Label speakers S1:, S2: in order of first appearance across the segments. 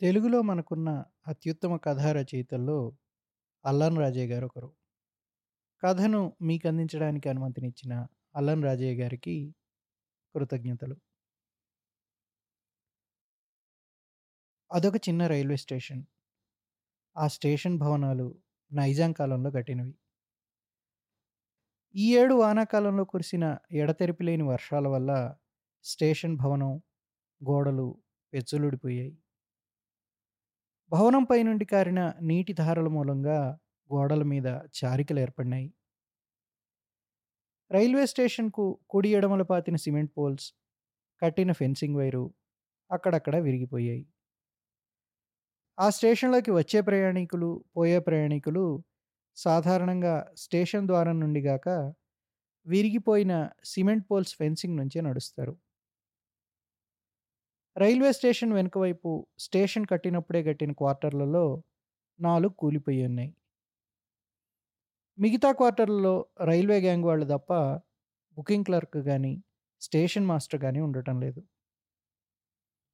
S1: తెలుగులో మనకున్న అత్యుత్తమ కథా రచయితల్లో అల్లన్ రాజయ్య గారు ఒకరు. కథను మీకు అందించడానికి అనుమతినిచ్చిన అల్లన్ రాజయ్య గారికి కృతజ్ఞతలు. అదొక చిన్న రైల్వే స్టేషన్. ఆ స్టేషన్ భవనాలు నైజాం కాలంలో కట్టినవి. ఈ ఏడు వానాకాలంలో కురిసిన ఎడతెరిపి లేని వర్షాల వల్ల స్టేషన్ భవనం, గోడలు పెచ్చులుడిపోయాయి. భవనం పైనుండి కారిన నీటి ధారల మూలంగా గోడల మీద చారికలు ఏర్పడినాయి రైల్వే స్టేషన్‌కు కుడి ఎడమల పాతిన సిమెంట్ పోల్స్, కట్టిన ఫెన్సింగ్ వైరు అక్కడక్కడ విరిగిపోయాయి. ఆ స్టేషన్‌లోకి వచ్చే ప్రయాణికులు, పోయే ప్రయాణికులు సాధారణంగా స్టేషన్ ద్వారం నుండి గాక విరిగిపోయిన సిమెంట్ పోల్స్ ఫెన్సింగ్ నుంచే నడుస్తారు. రైల్వే స్టేషన్ వెనుక వైపు స్టేషన్ కట్టినప్పుడే కట్టిన క్వార్టర్లలో నాలుగు కూలిపోయి ఉన్నాయి మిగతా క్వార్టర్లలో రైల్వే గ్యాంగ్ వాళ్ళు తప్ప బుకింగ్ క్లర్క్ కానీ స్టేషన్ మాస్టర్ కానీ ఉండటం లేదు.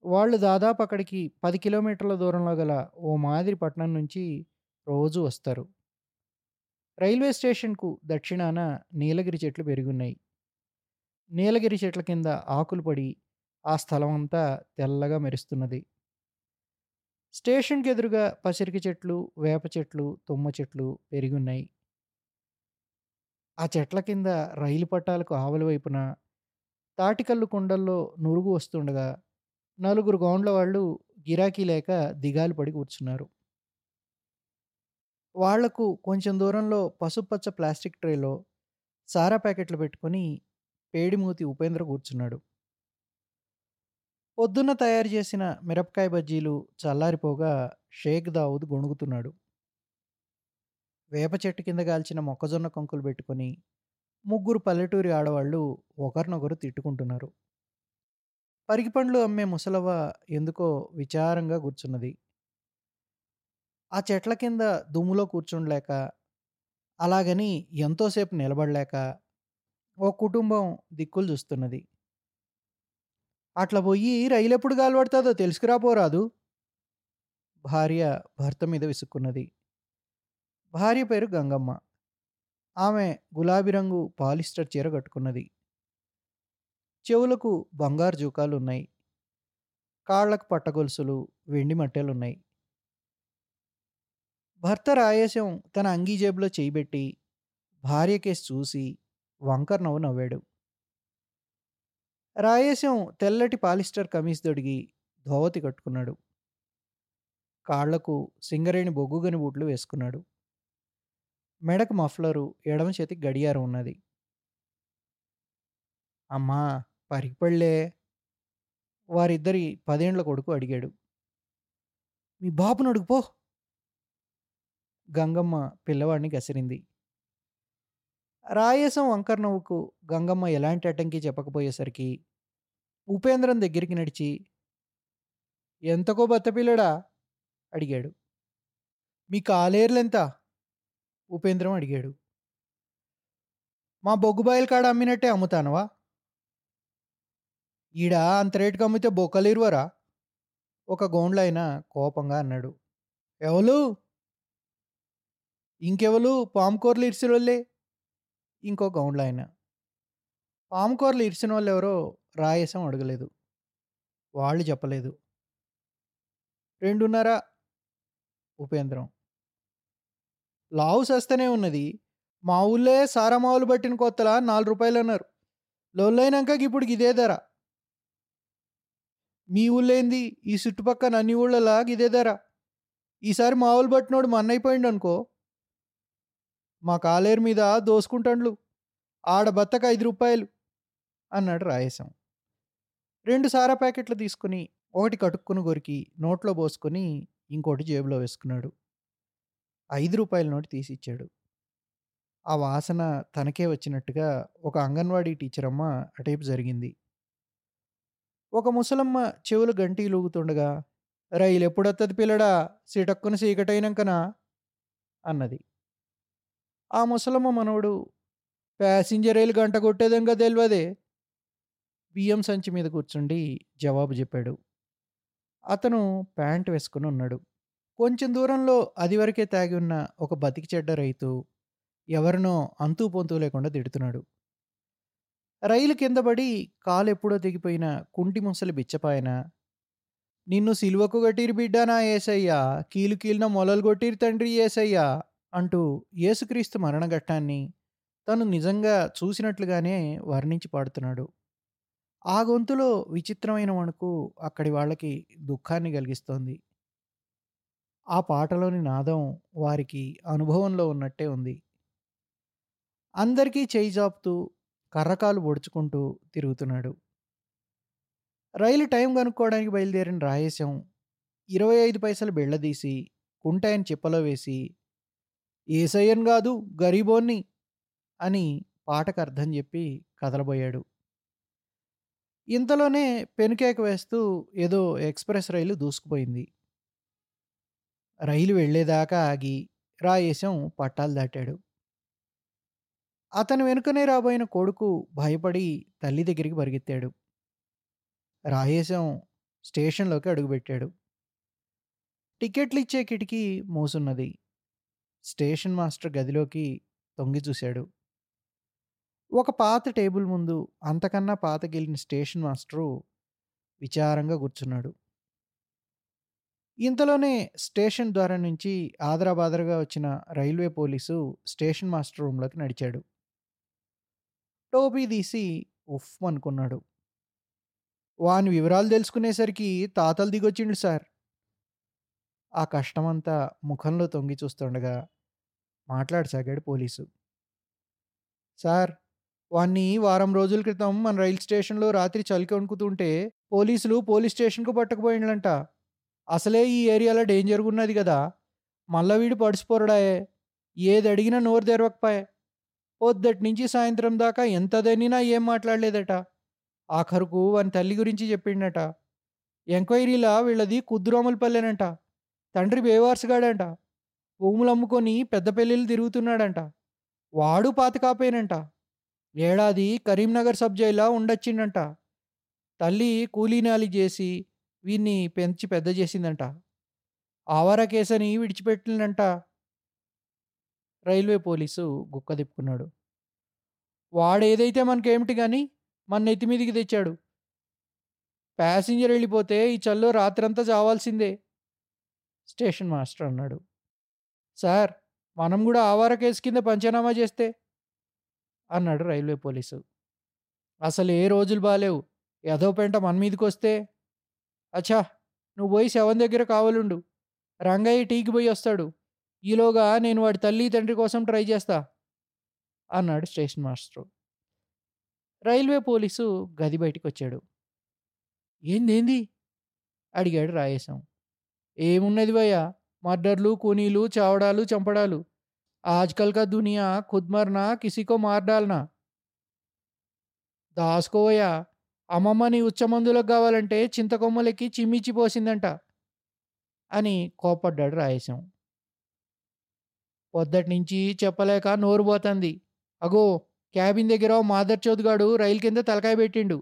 S1: వాళ్ళు దాదాపు అక్కడికి పది కిలోమీటర్ల దూరంలో గల ఓ మాదిరి పట్నం నుంచి రోజు వస్తారు. రైల్వే స్టేషన్‌కు దక్షిణాన నీలగిరి చెట్లు పెరిగున్నాయి. నీలగిరి చెట్ల కింద ఆకులు పడి ఆ స్థలమంతా తెల్లగా మెరుస్తున్నది. స్టేషన్‌కి ఎదురుగా పసిరికి చెట్లు, వేప చెట్లు, తుమ్మ చెట్లు పెరిగి ఉన్నాయి ఆ చెట్ల కింద రైలు పట్టాలకు ఆవలి వైపున తాటికల్లు కుండల్లో నురుగు వస్తుండగా నలుగురు గౌండ్ల వాళ్ళు గిరాకీ లేక దిగాలు పడి కూర్చున్నారు. వాళ్ళకు కొంచెం దూరంలో పసుపుపచ్చ ప్లాస్టిక్ ట్రేలో సారా ప్యాకెట్లు పెట్టుకొని పేడిమూతి ఉపేంద్ర కూర్చున్నాడు. పొద్దున్న తయారు చేసిన మిరపకాయ బజ్జీలు చల్లారిపోగా షేక్ దావుద్ గొణుగుతున్నాడు. వేప చెట్టు కింద కాల్చిన మొక్కజొన్న కంకులు పెట్టుకొని ముగ్గురు పల్లెటూరి ఆడవాళ్ళు ఒకరినొకరు తిట్టుకుంటున్నారు. పరిగిపండ్లు అమ్మే ముసలవ్వ ఎందుకో విచారంగా కూర్చున్నది. ఆ చెట్ల కింద దుమ్ములో కూర్చుండలేక, అలాగని ఎంతోసేపు నిలబడలేక ఓ కుటుంబం దిక్కులు చూస్తున్నది. అట్లా పోయి రైలు ఎప్పుడు గాలవడతదో తెలుసుకురాపోరాదు? భార్య భర్త మీద విసుక్కున్నది. భార్య పేరు గంగమ్మ. ఆమె గులాబీ రంగు పాలిస్టర్ చీర కట్టుకున్నది. చెవులకు బంగారు జూకాలున్నాయి. కాళ్ళకు పట్టగొలుసులు, వెండి మట్టెలున్నాయి. భర్త రాయేశం తన అంగీ జేబులో భార్య కేస్ చూసి వంకర నవ్వు నవ్వాడు. రాయేశం తెల్లటి పాలిస్టర్ కమీజ్ దొడిగి ధోవతి కట్టుకున్నాడు. కాళ్ళకు సింగరేణి బొగ్గుగని బూట్లు వేసుకున్నాడు. మెడకు మఫ్లరు, ఎడమ చేతికి గడియారం ఉన్నది. అమ్మా పరిగిపళ్ళే వారిద్దరి పదేండ్ల కొడుకు అడిగాడు. మీ బాబును అడుగుపో గంగమ్మ పిల్లవాడిని గసిరింది. రాయసం వంకర్ నవ్వుకు గంగమ్మ ఎలాంటి అటంకి చెప్పకపోయేసరికి ఉపేంద్రం దగ్గరికి నడిచి ఎంతకో బత్తపిల్లడా? అడిగాడు. మీ కాలేర్లెంత? ఉపేంద్రం అడిగాడు. మా బొగ్గుబాయిల కాడ అమ్మినట్టే అమ్ముతానవా? ఈడ అంత రేటుకి అమ్మితే బొక్కలిరువరా? ఒక గోండ్లైన కోపంగా అన్నాడు. ఎవలు? ఇంకెవలు పాముకూరలు ఇరిసినోళ్ళే? ఇంకో గౌండ్లాయన. పాముకూరలు ఎవరో రాయసం అడగలేదు. వాళ్ళు చెప్పలేదు. రెండున్నర ఉపేంద్రం. లావు సస్తనే ఉన్నది. మా ఊళ్ళే సారామావులు పట్టిన కొత్తలా నాలుగు రూపాయలు అన్నారు లొల్లైనాక ఇప్పుడు ఇదే ధర. మీ ఊళ్ళేంది ఈ చుట్టుపక్కన అన్ని ఊళ్ళలా ఇదే ధర. ఈసారి మావులు పట్టినోడు మన్నైపోయిండనుకో మా కాలేరు మీద దోసుకుంటాండ్లు. ఆడ బత్తకు ఐదు రూపాయలు అన్నాడు రాయసం రెండు సారా ప్యాకెట్లు తీసుకుని ఒకటి కట్టుకుని కొరికి నోట్లో పోసుకొని ఇంకోటి జేబులో వేసుకున్నాడు. ఐదు రూపాయల నోటు తీసిచ్చాడు. ఆ వాసన తనకే వచ్చినట్టుగా ఒక అంగన్వాడీ టీచర్ అమ్మ అటేపు జరిగింది. ఒక ముసలమ్మ చెవులు గంటి లూగుతుండగా రైలు ఎప్పుడత్తది పిల్లడా సిటక్కున సీకటైనంకనా అన్నది. ఆ ముసలమ్మ మనవడు ప్యాసింజర్ రైలు గంట కొట్టేదంగా తెలియదే బియ్యం సంచి మీద కూర్చుండి జవాబు చెప్పాడు. అతను ప్యాంట్ వేసుకుని ఉన్నాడు. కొంచెం దూరంలో అదివరకే తాగి ఉన్న ఒక బతికి చెడ్డ రైతు ఎవరినో అంతూ పొంతూ లేకుండా తిడుతున్నాడు. రైలు కింద పడి కాలు ఎప్పుడో తెగిపోయిన కుంటి ముసలి బిచ్చపాయన నిన్ను సిలువకు గట్టిరి బిడ్డానా ఏసయ్యా కీలు కీలున మొలలు కొట్టిరి తండ్రి ఏసయ్యా అంటూ యేసుక్రీస్తు మరణఘట్టాన్ని తను నిజంగా చూసినట్లుగానే వర్ణించి పాడుతున్నాడు. ఆ గొంతులో విచిత్రమైన వణుకు అక్కడి వాళ్ళకి దుఃఖాన్ని కలిగిస్తోంది. ఆ పాటలోని నాదం వారికి అనుభవంలో ఉన్నట్టే ఉంది. అందరికీ చేయి జాపుతూ కర్రకాలు పొడుచుకుంటూ తిరుగుతున్నాడు. రైలు టైం కనుక్కోవడానికి బయలుదేరిన రాయేశం ఇరవై ఐదు పైసలు బెళ్ళదీసి కుంటాయని చిప్పలో వేసి ఏసయ్యన్ కాదు గరీబోన్ని అని పాటకు అర్థం చెప్పి కదలబోయాడు. ఇంతలోనే పెనుకేక వేస్తూ ఏదో ఎక్స్ప్రెస్ రైలు దూసుకుపోయింది. రైలు వెళ్ళేదాకా ఆగి రాయేశం పట్టాలు దాటాడు. అతను వెనుకనే రాబోయిన కొడుకు భయపడి తల్లి దగ్గరికి పరిగెత్తాడు. రాయేశం స్టేషన్లోకి అడుగుపెట్టాడు. టికెట్లు ఇచ్చే కిటికీ మూసున్నది. స్టేషన్ మాస్టర్ గదిలోకి తొంగి చూశాడు. ఒక పాత టేబుల్ ముందు అంతకన్నా పాత గెలిన స్టేషన్ మాస్టరు విచారంగా కూర్చున్నాడు. ఇంతలోనే స్టేషన్ ద్వారా నుంచి ఆదరాబాదరగా వచ్చిన రైల్వే పోలీసు స్టేషన్ మాస్టర్ రూమ్లోకి నడిచాడు. టోపీ తీసి ఉఫ్ అనుకున్నాడు. వాని వివరాలు తెలుసుకునేసరికి తాతలు దిగొచ్చిండు సార్. ఆ కష్టమంతా ముఖంలో తొంగి చూస్తుండగా మాట్లాడసాగాడు పోలీసు. సార్ వాణ్ణి వారం రోజుల క్రితం మన రైలు స్టేషన్లో రాత్రి చలికి వణుకుతుంటే పోలీసులు పోలీస్ స్టేషన్కు పట్టుకుపోయిండ్లంట. అసలే ఈ ఏరియాలో డేంజర్గా ఉన్నది కదా మళ్ళా వీడు పడిసిపోరడాయే. ఏది అడిగినా నోరు తెరవకపోయే. పొద్దటి నుంచి సాయంత్రం దాకా ఎంత దనినా ఏం మాట్లాడలేదట. ఆఖరుకు వాని తల్లి గురించి చెప్పిండట. ఎంక్వైరీలా వీళ్ళది కుద్దురోమలపల్లెనంట. తండ్రి బేవార్సుగాడంట. భూములు అమ్ముకొని పెద్ద పెళ్ళిళ్ళు తిరుగుతున్నాడంట. వాడు పాతకాపోయినంట ఏడాది కరీంనగర్ సబ్ జైలా ఉండొచ్చిండంట. తల్లి కూలీనాలి చేసి వీన్ని పెంచి పెద్ద చేసిందంట. ఆవార కేసని విడిచిపెట్టిందంట. రైల్వే పోలీసు గుక్క తిప్పుకున్నాడు. వాడేదైతే మనకేమిటి కానీ మన నెత్తి మీదికి తెచ్చాడు. ప్యాసింజర్ వెళ్ళిపోతే ఈ చల్లో రాత్రంతా చావాల్సిందే. స్టేషన్ మాస్టర్ అన్నాడు. సార్ మనం కూడా ఆవార కేసు కింద పంచనామా చేస్తే? అన్నాడు రైల్వే పోలీసు. అసలు ఏ రోజులు బాలేవు. ఏదో పెంట మన మీదకి వస్తే? అచ్చా నువ్వు పోయి శవం దగ్గర కావాలుండు. రంగయ్య టీకి పోయి వస్తాడు. ఈలోగా నేను వాడి తల్లి తండ్రి కోసం ట్రై చేస్తా. అన్నాడు స్టేషన్ మాస్టరు. రైల్వే పోలీసు గది బయటికి వచ్చాడు ఏందేంది అడిగాడు రాయేశం. ఏమున్నది భయ్య? మర్డర్లు కూనీలు చావడాలు చంపడాలు. ఆజ్కల్ కా దునియా ఖుద్మర్నా కిసికో మార్డాల్నా? దాసుకోవయ్యా అమ్మమ్మ నీ ఉచ్చమందులకు కావాలంటే చింతకొమ్మలకి చిమ్మిచ్చి పోసిందంట అని కోపడ్డాడు రాయేశం పొద్దటి నుంచి చెప్పలేక నోరు పోతుంది. అగో క్యాబిన్ దగ్గర మాదర్ చౌద్గాడు రైలు కింద తలకాయ పెట్టిండు.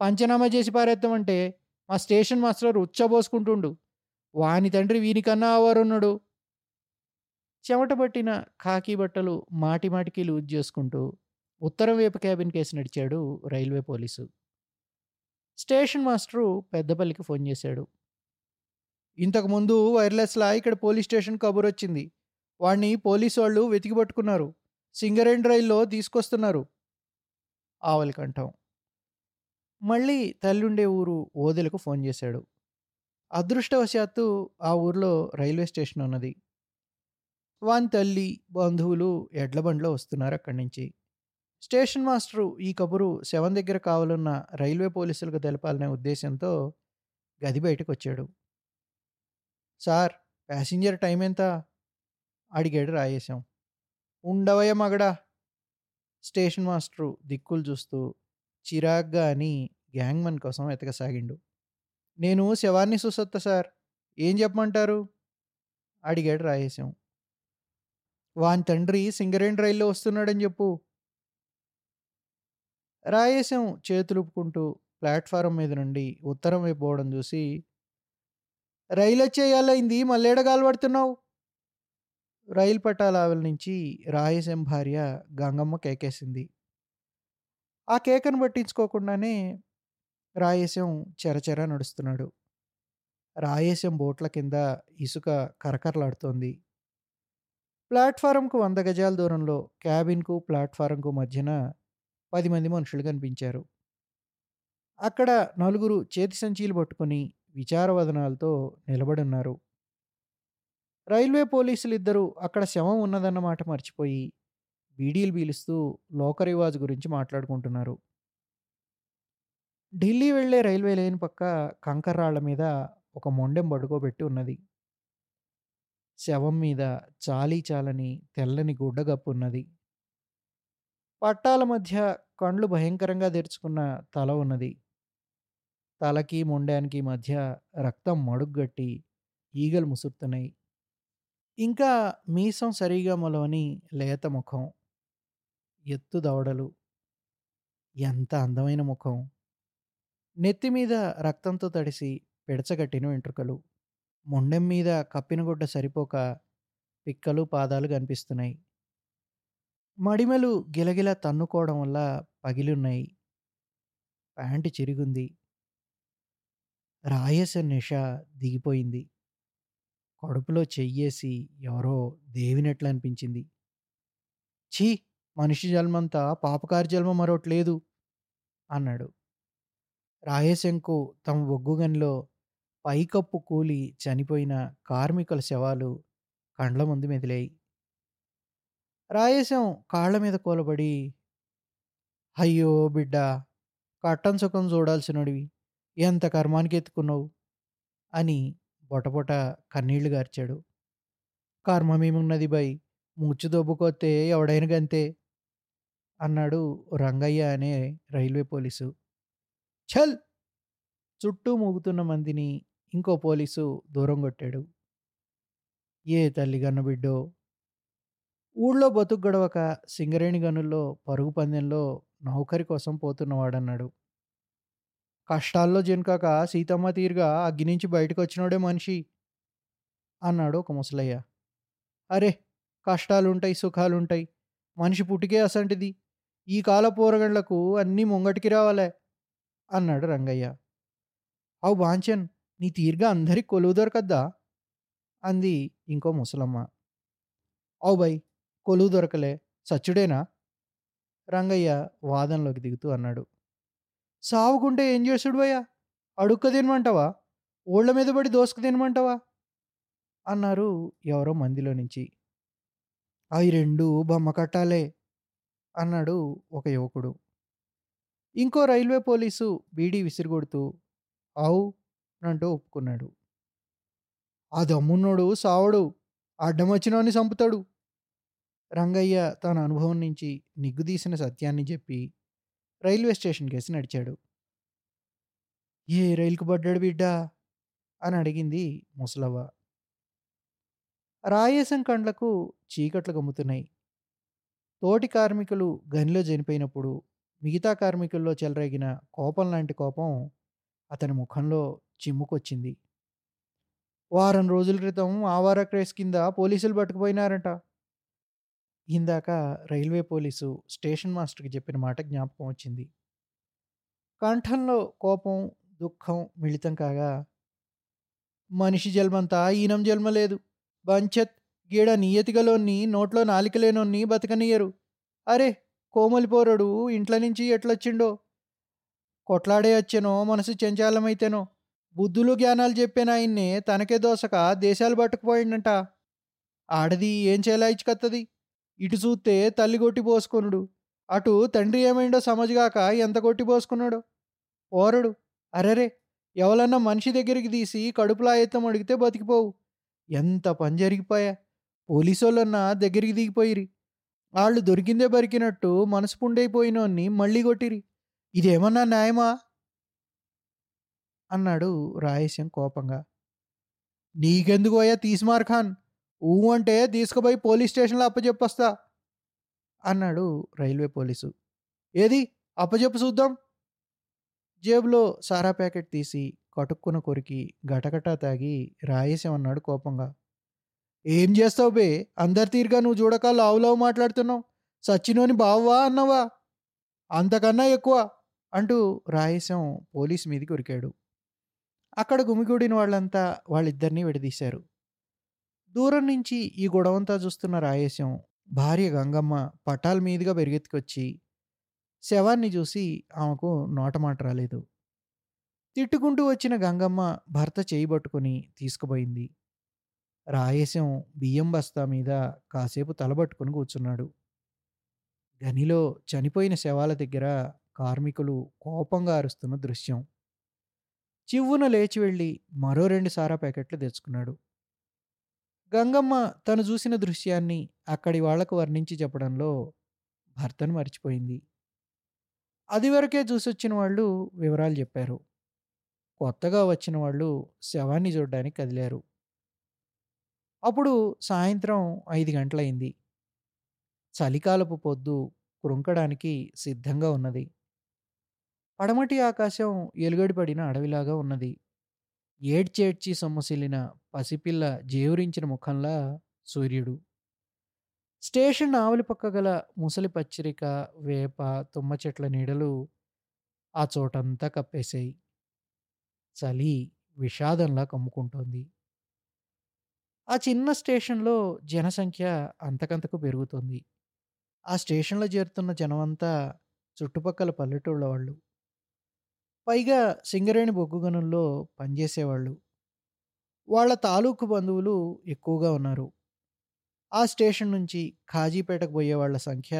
S1: పంచనామా చేసి పారేద్దామంటే మా స్టేషన్ మాస్టర్ ఉచ్చబోసుకుంటుండు. వాని తండ్రి వీనికన్నా ఆవారున్నాడు చెమట పట్టిన ఖాకీ బట్టలు మాటిమాటికి లూజ్ చేసుకుంటూ ఉత్తరం వైపు క్యాబిన్ కేసు నడిచాడు రైల్వే పోలీసు. స్టేషన్ మాస్టరు పెద్దపల్లికి ఫోన్ చేశాడు. ఇంతకుముందు వైర్లెస్లా ఇక్కడ పోలీస్ స్టేషన్ కబుర్ వచ్చింది వాణ్ణి పోలీసు వాళ్ళు వెతికి పట్టుకున్నారు. సింగరేణి రైల్లో తీసుకొస్తున్నారు. ఆవలి కంఠం మళ్ళీ తల్లుండే ఊరు ఓదెలకు ఫోన్ చేశాడు. అదృష్టవశాత్తు ఆ ఊర్లో రైల్వే స్టేషన్ ఉన్నది వాని తల్లి బంధువులు ఎడ్లబండ్లో వస్తున్నారు అక్కడి నుంచి. స్టేషన్ మాస్టరు ఈ కబురు శవం దగ్గర కావాలన్న రైల్వే పోలీసులకు తెలపాలనే ఉద్దేశంతో గది బయటకు వచ్చాడు సార్ ప్యాసింజర్ టైం ఎంత? అడిగాడు రాయేశం. ఉండవయ్య మగడా. స్టేషన్ మాస్టరు దిక్కులు చూస్తూ చిరాగ్గా అని గ్యాంగ్మన్ కోసం ఎతకసాగిండు నేను శవాన్ని సుసత్త సార్. ఏం చెప్పమంటారు? అడిగాడు రాయేశం వాని తండ్రి సింగరేణి రైల్లో వస్తున్నాడని చెప్పు. రాయేశం చేతులుపుకుంటూ ప్లాట్ఫారం మీద నుండి ఉత్తరం వైపు పోవడం చూసి రైలు వచ్చేయాలైంది మళ్ళేడ గాలపడుతున్నావు రైలు పట్టాల ఆవిల నుంచి రాయసం భార్య గంగమ్మ కేకేసింది. ఆ కేకను పట్టించుకోకుండానే రాయేశం చెరచెర నడుస్తున్నాడు. రాయేశం బోట్ల కింద ఇసుక కరకరలాడుతోంది. ప్లాట్ఫారంకు వంద గజాల దూరంలో క్యాబిన్కు ప్లాట్ఫారంకు మధ్యన పది మంది మనుషులు కనిపించారు. అక్కడ నలుగురు చేతి సంచీలు పట్టుకొని విచారవదనాలతో నిలబడున్నారు. రైల్వే పోలీసులు ఇద్దరు అక్కడ శవం ఉన్నదన్నమాట మర్చిపోయి బీడీలు పీలుస్తూ లోకరివాజ్ గురించి మాట్లాడుకుంటున్నారు. ఢిల్లీ వెళ్ళే రైల్వే లైన్ పక్క కంకర్రాళ్ళ మీద ఒక మొండెం పడుకోబెట్టి ఉన్నది. శవం మీద చాలీ చాలని తెల్లని గుడ్డగప్పు ఉన్నది. పట్టాల మధ్య కండ్లు భయంకరంగా తెరుచుకున్న తల ఉన్నది. తలకి మొండానికి మధ్య రక్తం మడుగ్గట్టి ఈగలు ముసురుతున్నాయి. ఇంకా మీసం సరిగా మొలవని లేత ముఖం. ఎత్తు దవడలు. ఎంత అందమైన ముఖం. నెత్తి మీద రక్తంతో తడిసి పిడచగట్టిన వెంట్రుకలు మొండెం మీద కప్పిన గుడ్డ సరిపోక పిక్కలు పాదాలు కనిపిస్తున్నాయి. మడిమెలు గిలగిల తన్నుకోవడం వల్ల పగిలున్నాయి. ప్యాంటు చిరిగుంది. రాయస నిష దిగిపోయింది. కడుపులో చెయ్యేసి ఎవరో దేవినట్లు అనిపించింది. ఛీ! మనిషి జన్మంతా పాపకారి జన్మ మరొట్లేదు అన్నాడు. రాయశంకు తమ బొగ్గుగనిలో పైకప్పు కూలి చనిపోయిన కార్మికుల శవాలు కండ్ల ముందు మెదిలాయి. రాయసం కాళ్ళ మీద కూలబడి అయ్యో బిడ్డ కట్టం సుఖం చూడాల్సినడివి ఎంత కర్మానికి ఎత్తుకున్నావు అని బొటబొట కన్నీళ్ళు గార్చాడు. కర్మమేమున్నది బై ముచ్చు దొబ్బుకొస్తే ఎవడైనా గంతే అన్నాడు రంగయ్య అనే రైల్వే పోలీసు. ఛల్ చుట్టూ మూగుతున్న మందిని ఇంకో పోలీసు దూరం కొట్టాడు. ఏ తల్లి గన్న బిడ్డో? ఊళ్ళో బతుకు గడవక సింగరేణి గనుల్లో పరుగు పందెంలో నౌకరి కోసం పోతున్నవాడన్నాడు. కష్టాల్లో జనకాక సీతమ్మ తీరుగా అగ్గి నుంచి బయటకు వచ్చినోడే మనిషి అన్నాడు ఒక ముసలయ్య. అరే! కష్టాలుంటాయి సుఖాలుంటాయి. మనిషి పుట్టికే అసంటిది. ఈ కాల పోరగండ్లకు అన్నీ ముంగటికి రావాలే. అన్నాడు రంగయ్య. అవు బాంచన్ నీ తీరుగా అందరికి కొలువు దొరకద్దా? అంది ఇంకో ముసలమ్మ. అవు బై కొలువు దొరకలే సచ్చుడేనా? రంగయ్య వాదనలోకి దిగుతూ అన్నాడు. సావుకుంటే ఏం చేసుడు భయ్యా అడుక్క తినమంటావా? ఓళ్ళ మీద పడి దోసుకు తినమంటావా? అన్నారు ఎవరో మందిలో నుంచి. అవి రెండు బొమ్మ కట్టాలే అన్నాడు ఒక యువకుడు. ఇంకో రైల్వే పోలీసు బీడీ విసిరిగొడుతూ ఆవు అంటూ ఒప్పుకున్నాడు. ఆ దమ్మున్నోడు సావడు అడ్డం వచ్చినోని చంపుతాడు రంగయ్య తన అనుభవం నుంచి నిగ్గుదీసిన సత్యాన్ని చెప్పి రైల్వే స్టేషన్ కేసి నడిచాడు. ఏ రైలుకు పడ్డాడు బిడ్డా? అని అడిగింది ముసలవ్వ. రాయేసం కండ్లకు చీకట్లు గమ్ముతున్నాయి. తోటి కార్మికులు గనిలో చనిపోయినప్పుడు మిగతా కార్మికుల్లో చెలరేగిన కోపం లాంటి కోపం అతని ముఖంలో చిమ్ముకొచ్చింది. వారం రోజుల క్రితం ఆవార క్రేస్ కింద పోలీసులు పట్టుకుపోయినారంట ఇందాక రైల్వే పోలీసు స్టేషన్ మాస్టర్కి చెప్పిన మాట జ్ఞాపకం వచ్చింది. కంఠంలో కోపం దుఃఖం మిళితం కాగా మనిషి జన్మంతా ఈనం జన్మ లేదు. బంచత్ గీడ నియతిగలోన్ని నోట్లో నాలికలేనోన్ని బతకనియరు. అరే కోమలిపోరడు ఇంట్లో నుంచి ఎట్లొచ్చిండో? కొట్లాడే వచ్చెనో? మనసు చెంచాలమైతేనో? బుద్ధులు జ్ఞానాలు చెప్పిన ఆయన్ని తనకే దోసక దేశాలు పట్టుకుపోయిండంట. ఆడది ఏం చేలాయిచుకత్తది ఇటు చూస్తే తల్లి కొట్టి పోసుకొనుడు. అటు తండ్రి ఏమైండో సమజ్గాక ఎంత కొట్టి పోసుకున్నాడు? పోరడు అరెరే! ఎవలన్నా మనిషి దగ్గరికి తీసి కడుపులా ఎత్తం అడిగితే బతికిపోవు. ఎంత పని జరిగిపోయా? పోలీసోళ్ళన్నా దగ్గరికి దిగిపోయిరి. వాళ్ళు దొరికిందే బరికినట్టు మనసు పుండైపోయినోన్ని మళ్ళీ కొట్టిరి. ఇదేమన్నా న్యాయమా? అన్నాడు రాయస్యం కోపంగా. నీకెందుకు అయ్యా తీస్మార్ ఖాన్ ఊ అంటే తీసుకుపోయి పోలీస్ స్టేషన్లో అప్పచెప్పొస్తా అన్నాడు రైల్వే పోలీసు. ఏది? అప్పచెప్పు చూద్దాం. జేబులో సారా ప్యాకెట్ తీసి కటుక్కున కొరికి గటగటా తాగి రాయేశం అన్నాడు కోపంగా. ఏం చేస్తావు బే? అందరి తీరుగా నువ్వు చూడక లావు లావు మాట్లాడుతున్నావు. సచ్చినోని బావా అన్నవా? అంతకన్నా ఎక్కువ అంటూ రాయసం పోలీస్ మీదకి ఉరికాడు. అక్కడ గుమిగూడిన వాళ్ళంతా వాళ్ళిద్దరినీ విడదీశారు. దూరం నుంచి ఈ గొడవంతా చూస్తున్న రాయసం భార్య గంగమ్మ పటాల మీదుగా పెరిగెత్తుకొచ్చి శవాన్ని చూసి ఆమెకు నోటమాట రాలేదు. తిట్టుకుంటూ వచ్చిన గంగమ్మ భర్త చేయి పట్టుకుని తీసుకుపోయింది. రాయసం బియ్యం బస్తా మీద కాసేపు తలబట్టుకుని కూర్చున్నాడు. గనిలో చనిపోయిన శవాల దగ్గర కార్మికులు కోపంగా అరుస్తున్న దృశ్యం. చివ్వున లేచి వెళ్ళి మరో రెండు సారా ప్యాకెట్లు తెచ్చుకున్నాడు. గంగమ్మ తను చూసిన దృశ్యాన్ని అక్కడి వాళ్ళకు వర్ణించి చెప్పడంలో భర్తను మర్చిపోయింది. అది వరకే చూసొచ్చిన వాళ్ళు వివరాలు చెప్పారు. కొత్తగా వచ్చిన వాళ్ళు శవాన్ని చూడడానికి కదిలారు. అప్పుడు సాయంత్రం ఐదు గంటలైంది. చలికాలపు పొద్దు కృంకడానికి సిద్ధంగా ఉన్నది. పడమటి ఆకాశం ఎలుగడిపడిన అడవిలాగా ఉన్నది. ఏడ్చేడ్చి సొమ్మసిల్లిన పసిపిల్ల జేవురించిన ముఖంలా సూర్యుడు. స్టేషన్ ఆవలి పక్క గల ముసలి పచ్చిరిక వేప తుమ్మ చెట్ల నీడలు ఆ చోటంతా కప్పేశాయి. చలి విషాదంలా కమ్ముకుంటోంది. ఆ చిన్న స్టేషన్లో జనసంఖ్య అంతకంతకు పెరుగుతుంది. ఆ స్టేషన్లో చేరుతున్న జనమంతా చుట్టుపక్కల పల్లెటూళ్ళ వాళ్ళు. పైగా సింగరేణి బొగ్గు గనుల్లో పనిచేసేవాళ్ళు. వాళ్ళ తాలూకు బంధువులు ఎక్కువగా ఉన్నారు. ఆ స్టేషన్ నుంచి ఖాజీపేటకు పోయే వాళ్ళ సంఖ్య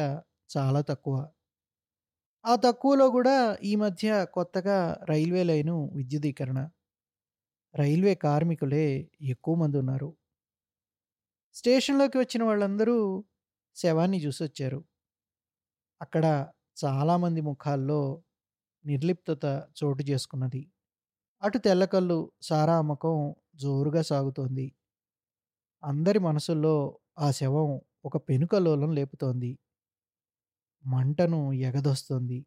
S1: చాలా తక్కువ. ఆ తక్కువలో కూడా ఈ మధ్య కొత్తగా రైల్వే లైను విద్యుదీకరణ. రైల్వే కార్మికులే ఎక్కువ మంది ఉన్నారు. స్టేషన్లోకి వచ్చిన వాళ్ళందరూ శవాన్ని చూసొచ్చారు. అక్కడ చాలామంది ముఖాల్లో నిర్లిప్తత చోటు చేసుకున్నది. అటు తెల్లకల్లు సారా అమ్మకం జోరుగా సాగుతోంది. అందరి మనసుల్లో ఆ శవం ఒక పెనుకలోలం లేపుతోంది. మంటను ఎగదొస్తుంది.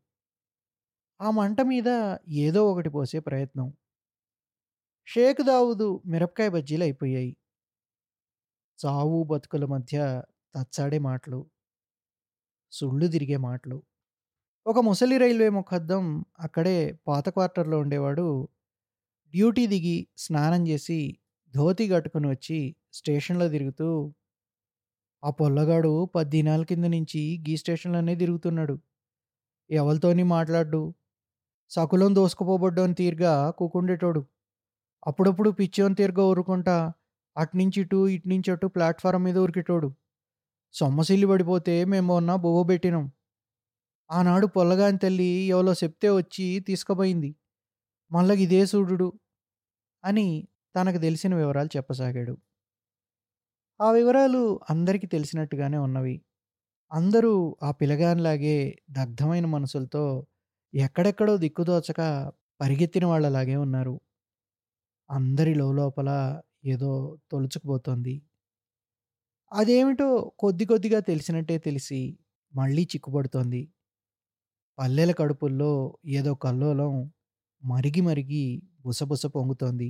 S1: ఆ మంట మీద ఏదో ఒకటి పోసే ప్రయత్నం. షేక్ దావుదు మిరపకాయ బజ్జీలు అయిపోయాయి. చావు బతుకుల మధ్య తచ్చాడే మాటలు సుళ్ళు తిరిగే మాటలు. ఒక ముసలి రైల్వే ముఖద్దం అక్కడే పాత క్వార్టర్లో ఉండేవాడు డ్యూటీ దిగి స్నానం చేసి ధోతి కట్టుకుని వచ్చి స్టేషన్లో తిరుగుతూ ఆ పొల్లగాడు పద్దినాల కింద నుంచి గీ స్టేషన్లోనే తిరుగుతున్నాడు. ఎవరితోని మాట్లాడు సకులం దోసుకుపోబడ్డోని తీరుగా కూకుండేటోడు. అప్పుడప్పుడు పిచ్చోని తీరుగా ఊరుకుంటా అట్నుంచి ఇటు నుంచి అటు ప్లాట్ఫారం మీద ఉరికేటోడు. సొమ్మసిల్లి పడిపోతే మేము మొన్న బొవ్వ పెట్టినాం. ఆనాడు పొల్లగాని తల్లి ఎవలో చెప్తే వచ్చి తీసుకుపోయింది. మళ్ళీ ఇదే సూడు అని తనకు తెలిసిన వివరాలు చెప్పసాగాడు. ఆ వివరాలు అందరికీ తెలిసినట్టుగానే ఉన్నవి. అందరూ ఆ పిలగానిలాగే దగ్ధమైన మనసులతో ఎక్కడెక్కడో దిక్కుదోచక పరిగెత్తిన వాళ్ళలాగే ఉన్నారు. అందరి లోపల ఏదో తొలుచుకుపోతోంది. అదేమిటో కొద్ది కొద్దిగా తెలిసినట్టే తెలిసి మళ్ళీ చిక్కుపడుతోంది. పల్లెల కడుపుల్లో ఏదో కల్లోలం మరిగి మరిగి బుసబుస పొంగుతోంది.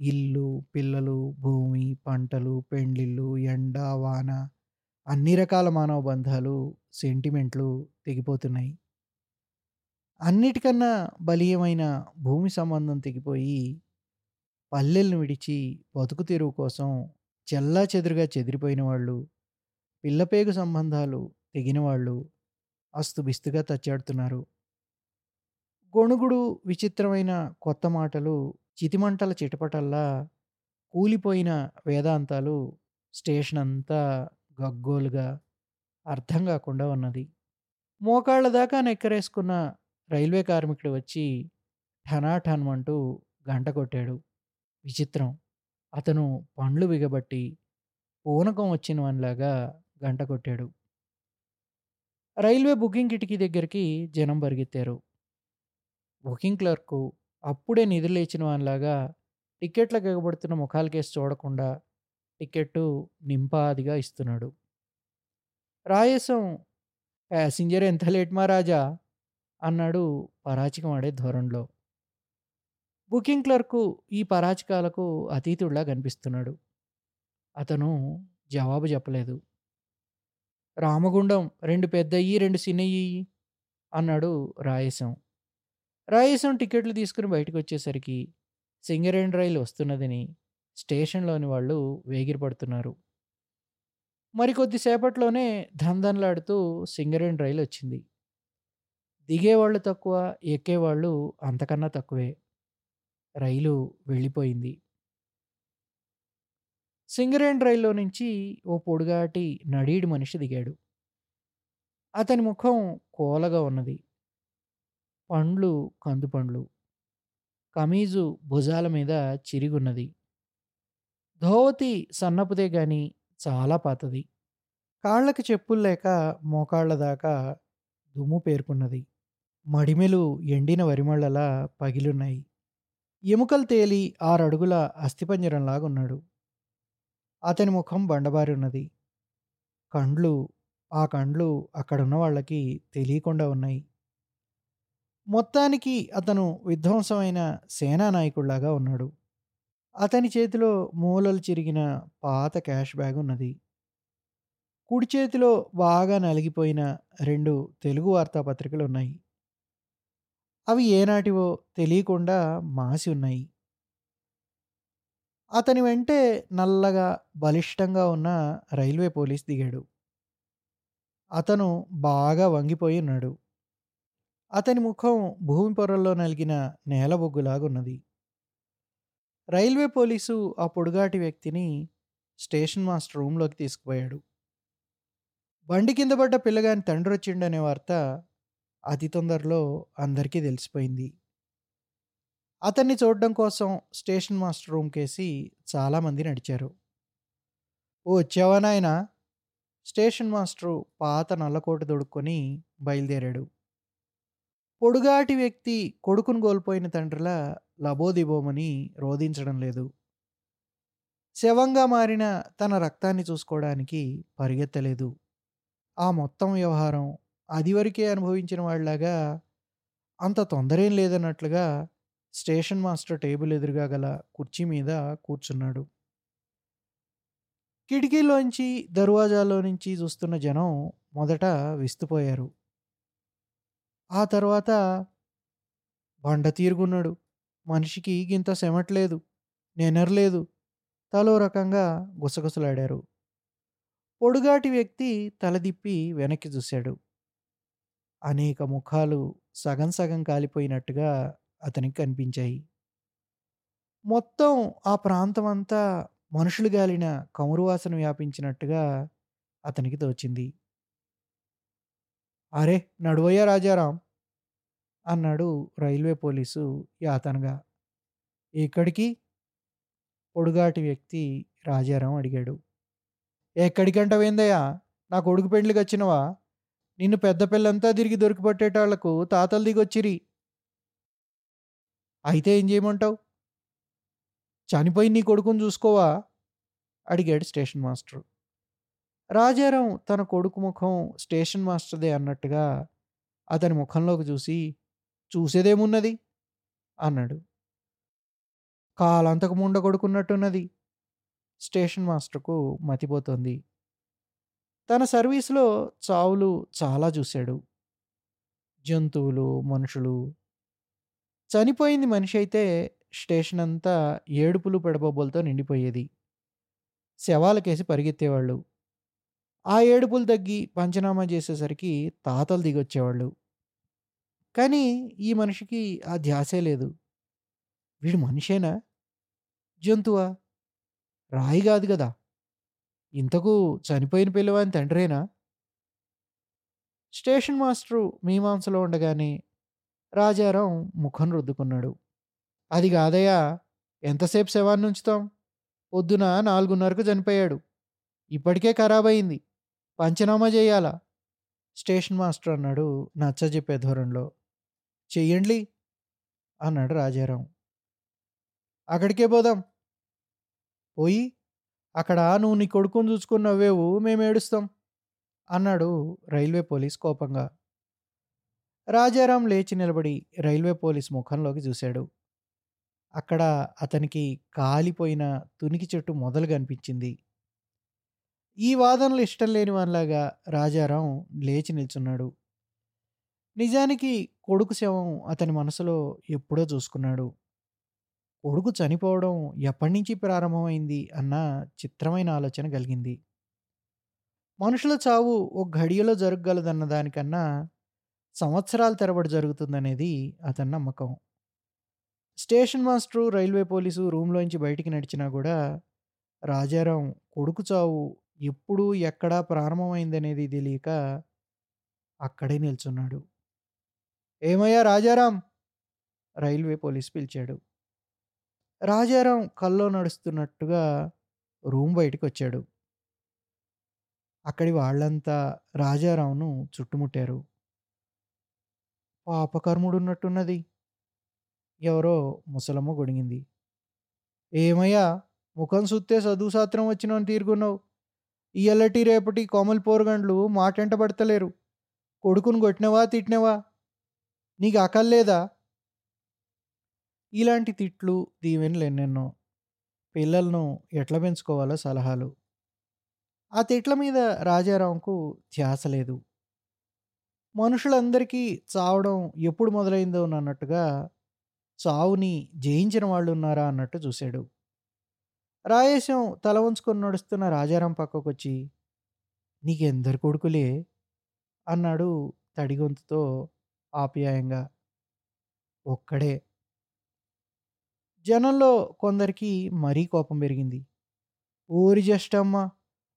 S1: ఇల్లు పిల్లలు భూమి పంటలు పెండ్లిళ్ళు ఎండ వాన అన్ని రకాల మానవ బంధాలు సెంటిమెంట్లు తెగిపోతున్నాయి. అన్నిటికన్నా బలీయమైన భూమి సంబంధం తెగిపోయి పల్లెలను విడిచి బతుకు తెరువు కోసం చెల్లా చెదురుగా చెదిరిపోయిన వాళ్ళు పిల్లపేగు సంబంధాలు తెగిన వాళ్ళు అస్తుబిస్తుగా తచ్చాడుతున్నారు. గొణుగుడు విచిత్రమైన కొత్త మాటలు చితిమంటల చిటపటల్లా కూలిపోయిన వేదాంతాలు స్టేషన్ అంతా గగ్గోలుగా అర్థం కాకుండా ఉన్నది. మోకాళ్ళ దాకా నెక్కరేసుకున్న రైల్వే కార్మికుడు వచ్చి ఠనాఠన్మంటూ గంట కొట్టాడు. విచిత్రం. అతను పండ్లు బిగబట్టి పూనకం వచ్చిన వనిలాగా గంట కొట్టాడు. రైల్వే బుకింగ్ కిటికీ దగ్గరికి జనం పరిగెత్తారు. బుకింగ్ క్లర్కు అప్పుడే నిధులేచిన వానిలాగా టికెట్లకు ఎగబడుతున్న ముఖాలకేసి చూడకుండా టికెట్టు నింపాదిగా ఇస్తున్నాడు. రాయసం ప్యాసింజర్ ఎంత లేట్ మా రాజా? అన్నాడు పరాచికం ఆడే ధోరణిలో. బుకింగ్ క్లర్కు ఈ పరాచకాలకు అతీతుడిలా కనిపిస్తున్నాడు. అతను జవాబు చెప్పలేదు. రామగుండం రెండు పెద్దయ్యి, రెండు చిన్నయ్యి అన్నాడు రాయేశం. రాయసం టికెట్లు తీసుకుని బయటకొచ్చేసరికి సింగరేణి రైలు వస్తున్నదని స్టేషన్‌లోని వాళ్ళు వేగిరపడుతున్నారు. మరికొద్దిసేపట్లోనే సేపట్లోనే సింగరేణి సింగరేణి రైలొచ్చింది. దిగేవాళ్ళు తక్కువ, ఎక్కేవాళ్ళు అంతకన్నా తక్కువే. రైలు వెళ్ళిపోయింది. సింగరేణి రైల్లో నుంచి ఓ పొడుగాటి, నడీడి మనిషి దిగాడు. అతని ముఖం కోలగా ఉన్నది. పండ్లు కందుపండ్లు. కమీజు భుజాల మీద చిరిగున్నది. ధోవతి సన్నపుదే గాని చాలా పాతది. కాళ్ళకి చెప్పుల్లేక మోకాళ్ళ దాకా దుమ్ము పేరుకున్నది. మడిమెలు ఎండిన వరిమళ్ళలా పగిలున్నాయి. ఎముకలు తేలి ఆరడుగుల అస్థిపంజరంలాగున్నాడు. అతని ముఖం బండబారి ఉన్నది. కండ్లు ఆ కండ్లు అక్కడున్న వాళ్ళకి తెలియకుండా ఉన్నాయి. మొత్తానికి అతను విధ్వంసమైన సేనానాయకుడిలాగా ఉన్నాడు. అతని చేతిలో మూలలు చిరిగిన పాత క్యాష్ బ్యాగ్ ఉన్నది కుడి చేతిలో బాగా నలిగిపోయిన రెండు తెలుగు వార్తాపత్రికలు ఉన్నాయి అవి ఏనాటివో తెలియకుండా మాసి ఉన్నాయి. అతని వెంటే నల్లగా, బలిష్టంగా ఉన్న రైల్వే పోలీస్ దిగాడు. అతను బాగా వంగిపోయి ఉన్నాడు. అతని ముఖం భూమి పొరల్లో నలిగిన నేలబొగ్గులాగున్నది. రైల్వే పోలీసు ఆ పొడుగాటి వ్యక్తిని స్టేషన్ మాస్టర్ రూమ్‌లోకి తీసుకుపోయాడు. బండి కింద పడ్డ పిల్లగాని తండ్రి వచ్చిండనే వార్త అతి తొందరలో అందరికీ తెలిసిపోయింది. అతన్ని చూడడం కోసం స్టేషన్ మాస్టర్ రూమ్‌కేసి చాలామంది నడిచారు. ఓ వచ్చావా నాయన స్టేషన్ మాస్టరు పాత నల్లకోట దొడుక్కొని బయలుదేరాడు. పొడుగాటి వ్యక్తి కొడుకును కోల్పోయిన తండ్రిలా లబోదిబోమని రోధించడం లేదు. శవంగా మారిన తన రక్తాన్ని చూసుకోవడానికి పరిగెత్తలేదు. ఆ మొత్తం వ్యవహారం అదివరకే అనుభవించిన వాళ్ళలాగా అంత తొందరేం లేదన్నట్లుగా స్టేషన్ మాస్టర్ టేబుల్ ఎదురుగా గల కుర్చీ మీద కూర్చున్నాడు. కిటికీలోంచి, దర్వాజాలో నుంచి చూస్తున్న జనం మొదట విస్తుపోయారు. ఆ తర్వాత బండ తీరుగున్నాడు. మనిషికి గింత సెమట్లేదు. నెనర్లేదు. తలో రకంగా గుసగుసలాడారు. పొడుగాటి వ్యక్తి తలదిప్పి వెనక్కి చూశాడు. అనేక ముఖాలు సగం సగం కాలిపోయినట్టుగా అతనికి కనిపించాయి. మొత్తం ఆ ప్రాంతం అంతా మనుషులు గాలిన కమురు వాసన వ్యాపించినట్టుగా అతనికి తోచింది. అరే నడువయ్యా రాజారాం అన్నాడు రైల్వే పోలీసు యాతనగా. ఎక్కడికి? పొడుగాటి వ్యక్తి రాజారాం అడిగాడు. ఎక్కడికంటావేందయ్యా? నా కొడుకు పెండ్లికొచ్చినవా? నిన్ను పెద్ద పిల్లంతా తిరిగి దొరికిపట్టేటాళ్ళకు తాతలు దిగొచ్చిరి. అయితే ఏం చేయమంటావు? చనిపోయి నీ కొడుకుని చూసుకోవా? అడిగాడు స్టేషన్ మాస్టరు. రాజారాం తన కొడుకు ముఖం స్టేషన్ మాస్టర్‌దే అన్నట్టుగా అతని ముఖంలోకి చూసి చూసేదేమున్నది? అన్నాడు. కాలంతకు ముండ కొడుకున్నట్టున్నది. స్టేషన్ మాస్టర్‌కు మతిపోతుంది తన సర్వీస్లో చావులు చాలా చూశాడు. జంతువులు, మనుషులు. చనిపోయింది మనిషి అయితే స్టేషన్ అంతా ఏడుపులు, పెడబొబ్బలతో నిండిపోయేది. శవాలకేసి పరిగెత్తేవాళ్ళు. ఆ ఏడుపులు తగ్గి పంచనామా చేసేసరికి తాతలు దిగొచ్చేవాళ్ళు. కానీ ఈ మనిషికి ఆ ధ్యాసే లేదు. వీడు మనిషేనా? జంతువా? రాయి కాదు కదా ఇంతకు చనిపోయిన పిల్లవాని తండ్రేనా? స్టేషన్ మాస్టరు మీమాంసలో ఉండగానే రాజారాం ముఖం రుద్దుకున్నాడు. అది కాదయ్యా ఎంతసేపు శవాన్నుంచుతాం? పొద్దున 4:30కు చనిపోయాడు. ఇప్పటికే ఖరాబయింది. పంచనామా చేయాలా స్టేషన్ మాస్టర్ అన్నాడు నచ్చజెప్పే ధోరణిలో. చెయ్యండి అన్నాడు రాజారాం. అక్కడికే పోదాం. పోయి అక్కడ నువ్వు నీ కొడుకుని చూసుకొని నవ్వేవు మేమేడుస్తాం అన్నాడు రైల్వే పోలీస్ కోపంగా. రాజారాం లేచి నిలబడి రైల్వే పోలీస్ ముఖంలోకి చూశాడు. అక్కడ అతనికి కాలిపోయిన తునికి చెట్టు మొదలు కనిపించింది. ఈ వాదనలు ఇష్టం లేని వానిలాగా రాజారాం లేచి నిల్చున్నాడు. నిజానికి కొడుకు శవం అతని మనసులో ఎప్పుడో చూసుకున్నాడు. కొడుకు చనిపోవడం ఎప్పటినుంచి ప్రారంభమైంది అన్న చిత్రమైన ఆలోచన కలిగింది. మనుషుల చావు ఒక ఘడియలో జరగగలదన్న దానికన్నా సంవత్సరాల తరబడి జరుగుతుందనేది అతని నమ్మకం. స్టేషన్ మాస్టరు, రైల్వే పోలీసు రూమ్‌లోంచి బయటికి నడిచినా కూడా రాజారాం కొడుకు చావు ఎప్పుడు, ఎక్కడ ప్రారంభమైందనేది తెలియక అక్కడే నిల్చున్నాడు. ఏమయ్యా రాజారాం! రైల్వే పోలీస్ పిలిచాడు. రాజారాం కల్లో నడుస్తున్నట్టుగా రూమ్ బయటికొచ్చాడు. అక్కడి వాళ్ళంతా రాజారావును చుట్టుముట్టారు. పాపకర్ముడు ఉన్నట్టున్నది ఎవరో ముసలమ్మ గొడిగింది ఏమయ్యా! ముఖం సుత్తే చదువు సాత్రం వచ్చినోని తీరుకున్నావు ఇయ్యాలటి రేపటి కోమల పోరుగండ్లు మాటెంట పడతలేరు. కొడుకుని కొట్టినవా? తిట్టినవా? నీకు అకల్లేదా? ఇలాంటి తిట్లు, దీవెనలెన్నెన్నో. పిల్లలను ఎట్లా పెంచుకోవాలో సలహాలు. ఆ తిట్ల మీద రాజారాంకు ధ్యాస లేదు. మనుషులందరికీ చావడం ఎప్పుడు మొదలైందోనన్నట్టుగా చావుని జయించిన వాళ్ళున్నారా అన్నట్టు చూశాడు. రాయేశం తల వంచుకొని నడుస్తున్న రాజారాం పక్కకొచ్చి నీకెందరు కొడుకులే? అన్నాడు తడి గొంతుతో ఆప్యాయంగా. ఒక్కడే. జనంలో కొందరికి మరీ కోపం పెరిగింది. ఓరి జస్టమ్మ!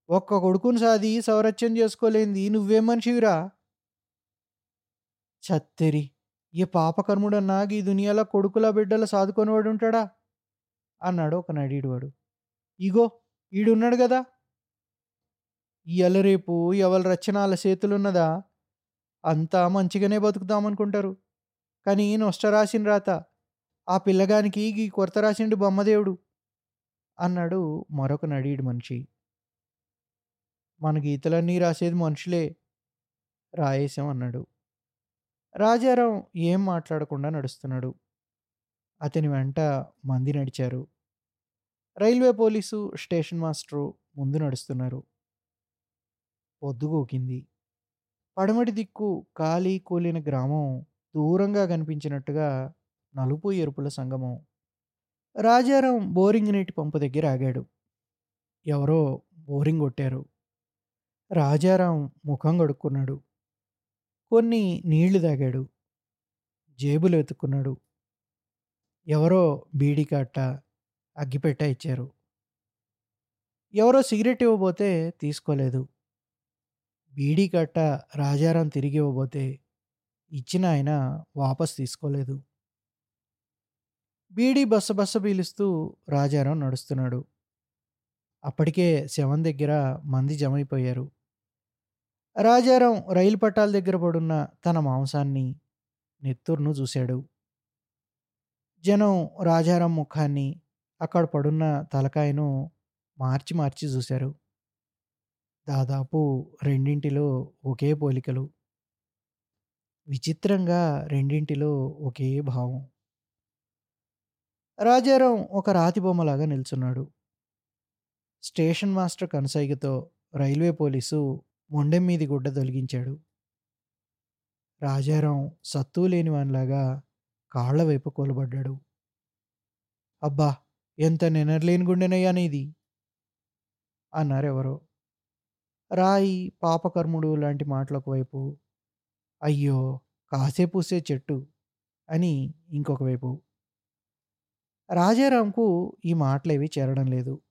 S1: ఒక్క కొడుకుని సాది సౌరత్యం చేసుకోలేంది నువ్వే మనిషివిరా? చత్తెరి! ఏ పాపకర్ముడన్నా గీ దునియాలో కొడుకుల, బిడ్డల సాదుకోనివాడుంటాడా? అన్నాడు ఒక నడీడివాడు ఇగో ఈడున్నాడు కదా ఇయ్యాల రేపు ఎవల రచ్చన ఆళ్ళ అంతా మంచిగానే బతుకుదామనుకుంటారు. కానీ నొష్ట రాసిన రాత. ఆ పిల్లగానికి గీ కొరత రాసిండు బొమ్మదేవుడు అన్నాడు మరొక నడీడు మనిషి. మన గీతలన్నీ రాసేది మనుషులే. రాయేశం అన్నాడు. రాజారాం ఏం మాట్లాడకుండా నడుస్తున్నాడు. అతని వెంట మంది నడిచారు. రైల్వే పోలీసు, స్టేషన్ మాస్టరు ముందు నడుస్తున్నారు. పొద్దుగోకింది పడమటి దిక్కు ఖాళీ కూలిన గ్రామం దూరంగా కనిపించినట్టుగా నలుపు, ఎరుపుల సంగమం. రాజారాం బోరింగ్ నీటి పంపు దగ్గర ఆగాడు. ఎవరో బోరింగ్ కొట్టారు. రాజారాం ముఖం కడుక్కున్నాడు. కొన్ని నీళ్ళు తాగాడు. జేబులు వెతుక్కున్నాడు. ఎవరో బీడి కట్ట, అగ్గిపెట్ట ఇచ్చారు. ఎవరో సిగరెట్ ఇవ్వబోతే తీసుకోలేదు. బీడీ కట్ట రాజారాం తిరిగి ఇవ్వబోతే ఇచ్చిన ఆయన వాపస్ తీసుకోలేదు. బీడీ బస్సబస్స పీలుస్తూ రాజారాం నడుస్తున్నాడు. అప్పటికే శవం దగ్గర మంది జమైపోయారు. రాజారాం రైలు పట్టాల దగ్గర పడున్న తన మాంసాన్ని, నెత్తురును చూశాడు. జనం రాజారాం ముఖాన్ని, అక్కడ పడున్న తలకాయను మార్చి మార్చి చూశారు. దాదాపు రెండింటిలో ఒకే పోలికలు. విచిత్రంగా రెండింటిలో ఒకే భావం. రాజారాం ఒక రాతి బొమ్మలాగా నిల్చున్నాడు. స్టేషన్ మాస్టర్ కనసైగతో రైల్వే పోలీసు మొండెం మీది గుడ్డ తొలగించాడు. రాజారాం సత్తువు లేనివానిలాగా కాళ్ళ వైపు కూలబడ్డాడు. అబ్బా! ఎంత నినర్లేని గుండెనయ్యా నీది! అన్నారెవరో. రాయి, పాపకర్ముడు లాంటి మాటలకు వైపు, అయ్యో! కాసేపూసే చెట్టు అని ఇంకొక వైపు. రాజారాంకు ఈ మాటలేవి చేరడం లేదు.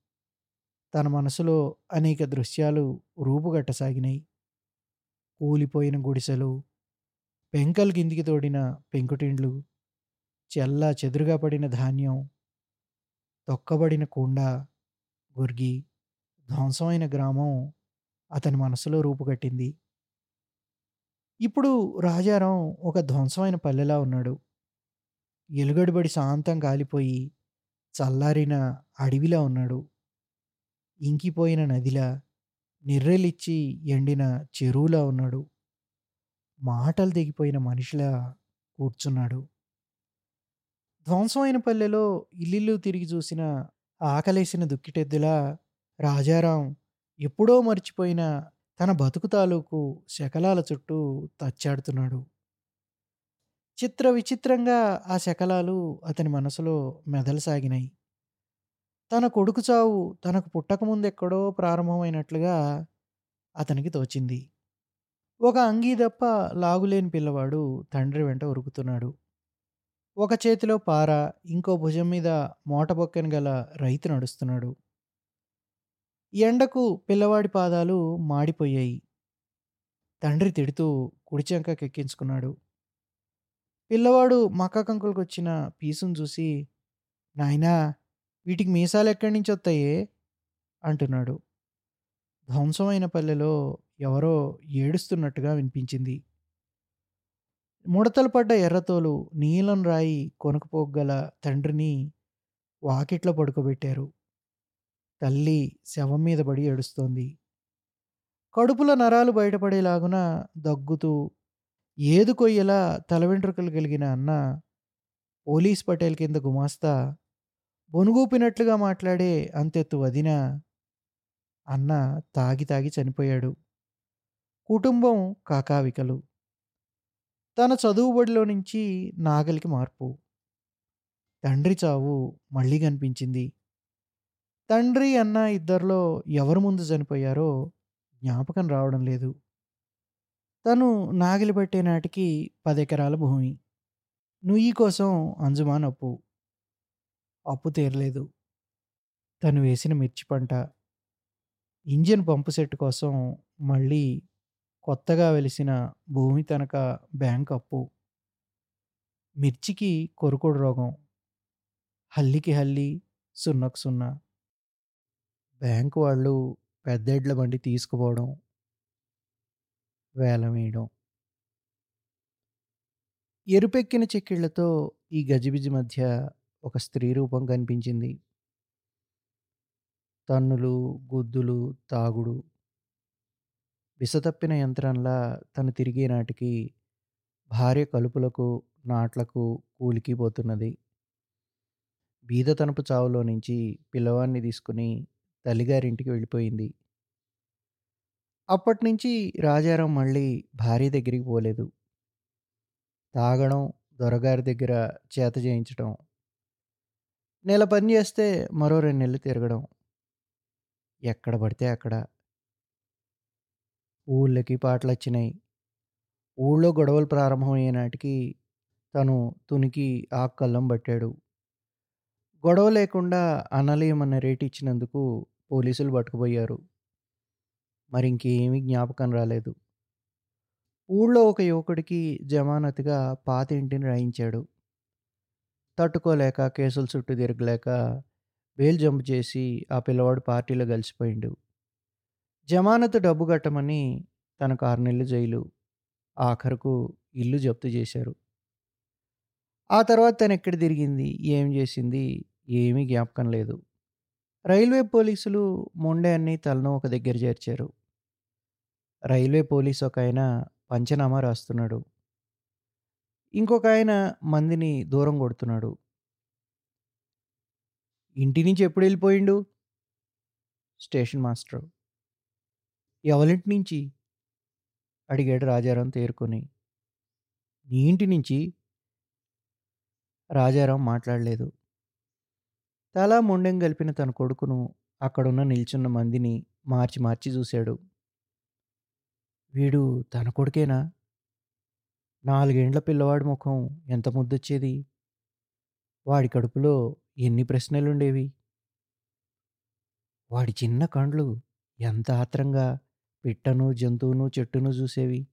S1: తన మనసులో అనేక దృశ్యాలు రూపుగట్టసాగినాయి. కూలిపోయిన గుడిసెలు, పెంకలు కిందికి తోడిన పెంకుటిండ్లు, చెల్లా చెదురుగా పడిన ధాన్యం, తొక్కబడిన కుండ, గుర్గి, ధ్వంసమైన గ్రామం అతని మనసులో రూపుగట్టింది. ఇప్పుడు రాజారాం ఒక ధ్వంసమైన పల్లెలా ఉన్నాడు. ఎలుగడుబడి శాంతం కాలిపోయి, చల్లారిన అడవిలా ఉన్నాడు. ఇంకిపోయిన నదిలా, నిర్రెలిచ్చి ఎండిన చెరువులా ఉన్నాడు. మాటలు తెగిపోయిన మనిషిలా కూర్చున్నాడు. ధ్వంసమైన పల్లెలో ఇల్లిల్లు తిరిగి చూసిన ఆకలేసిన దుక్కిటెద్దులా రాజారాం ఎప్పుడో మర్చిపోయిన తన బతుకు తాలూకు శకలాల చుట్టూ తచ్చాడుతున్నాడు చిత్ర విచిత్రంగా ఆ శకలాలు అతని మనసులో మెదలసాగినాయి. తన కొడుకు చావు తనకు పుట్టకముందెక్కడో ప్రారంభమైనట్లుగా అతనికి తోచింది. ఒక అంగీ తప్ప లాగులేని పిల్లవాడు తండ్రి వెంట ఉరుకుతున్నాడు. ఒక చేతిలో పార ఇంకో భుజం మీద మోటబొక్కను గల రైతు నడుస్తున్నాడు. ఎండకు పిల్లవాడి పాదాలు మాడిపోయాయి. తండ్రి తిడుతూ కుడిచెంకకెక్కించుకున్నాడు పిల్లవాడు మక్క కంకులకు వచ్చిన పీసును చూసి నాయనా వీటికి మీసాలు ఎక్కడి నుంచి వస్తాయే? అంటున్నాడు. ధ్వంసమైన పల్లెలో ఎవరో ఏడుస్తున్నట్టుగా వినిపించింది. ముడతలు పడ్డ ఎర్రతోలు నీలం రాయి కొనుకుపోగల తండ్రిని వాకిట్లో పడుకోబెట్టారు. తల్లి శవం మీద పడి ఏడుస్తోంది. కడుపుల నరాలు బయటపడేలాగున దగ్గుతూ ఏదు కొయ్యలా తల వెంట్రుకలు కలిగిన అన్న పోలీస్ పటేల్ కింద గుమాస్తా బొనుగూపినట్లుగా మాట్లాడే అంతెత్తు వదిన అన్న తాగి తాగి చనిపోయాడు. కుటుంబం కాకావికలు. తన చదువుబడిలో నుంచి నాగలికి మార్పు. తండ్రి చావు మళ్ళీ కనిపించింది. తండ్రి అన్న ఇద్దరిలో ఎవరు ముందు చనిపోయారో జ్ఞాపకం రావడం లేదు. తను నాగలి పట్టే నాటికి పదెకరాల భూమి. నుయ్యి కోసం అంజుమాన్ అప్పు అప్పు తీరలేదు. తను వేసిన మిర్చి పంట. ఇంజిన్ పంపు సెట్ కోసం మళ్ళీ కొత్తగా వెలిసిన భూమి తనక బ్యాంక్ అప్పు. మిర్చికి కొరుకుడు రోగం. హల్లికి హల్లి సున్నకు సున్నా. బ్యాంకు వాళ్ళు పెద్ద ఎడ్ల బండి తీసుకుపోవడం. వేలం వేయడం. ఎరుపెక్కిన చెక్కిళ్ళతో ఈ గజిబిజి మధ్య ఒక స్త్రీ రూపం కనిపించింది. తన్నులు గుద్దులు తాగుడు. విసతప్పిన యంత్రంలా తను తిరిగే నాటికి భార్య కలుపులకు నాట్లకు కూలికి పోతున్నది. బీద తనపు చావులో నుంచి పిల్లవాడిని తీసుకుని తల్లిగారింటికి వెళ్ళిపోయింది. అప్పటి నుంచి రాజారాం మళ్ళీ భార్య దగ్గరికి పోలేదు. తాగడం దొరగారి దగ్గర చేత చేయించడం నెల పని చేస్తే మరో రెండు నెలలు తిరగడం. ఎక్కడ పడితే అక్కడ. ఊళ్ళకి పాటలు వచ్చినాయి. ఊళ్ళో గొడవలు ప్రారంభమయ్యే నాటికి తను తునికి ఆక్కల్లం పట్టాడు. గొడవ లేకుండా అనలేమన్న రేటు ఇచ్చినందుకు పోలీసులు పట్టుకుపోయారు. మరి ఇంకేమీ జ్ఞాపకం రాలేదు. ఊళ్ళో ఒక యువకుడికి జమానతుగా పాత ఇంటిని రాయించాడు. తట్టుకోలేక కేసుల చుట్టూ తిరగలేక బెయిల్ జంప్ చేసి ఆ పిల్లవాడు పార్టీలో కలిసిపోయిండు జమానత్ డబ్బు కట్టమని తనకు ఆరు నెలలు జైలు ఆఖరుకు ఇల్లు జప్తు చేశారు. ఆ తర్వాత తను ఎక్కడ తిరిగింది ఏం చేసింది ఏమీ జ్ఞాపకం లేదు. రైల్వే పోలీసులు మొండే అన్ని తలను ఒక దగ్గర చేర్చారు. రైల్వే పోలీస్ ఒక ఆయన పంచనామా రాస్తున్నాడు. ఇంకొక ఆయన మందిని దూరం కొడుతున్నాడు. ఇంటి నుంచి ఎప్పుడు వెళ్ళిపోయిండు? Station master. ఎవరింటి నుంచి? అడిగాడు రాజారాం తేరుకొని. నీ ఇంటి నుంచి? రాజారాం మాట్లాడలేదు. చాలా మొండెం గలిపిన తన కొడుకును అక్కడున్న నిల్చున్న మందిని మార్చి మార్చి చూశాడు. వీడు తన కొడుకేనా? నాలుగేండ్ల పిల్లవాడి ముఖం ఎంత ముద్దొచ్చేది? వాడి కడుపులో ఎన్ని ప్రశ్నలుండేవి? వాడి చిన్న కండ్లు ఎంత ఆత్రంగా పిట్టను జంతువును చెట్టును చూసేవి?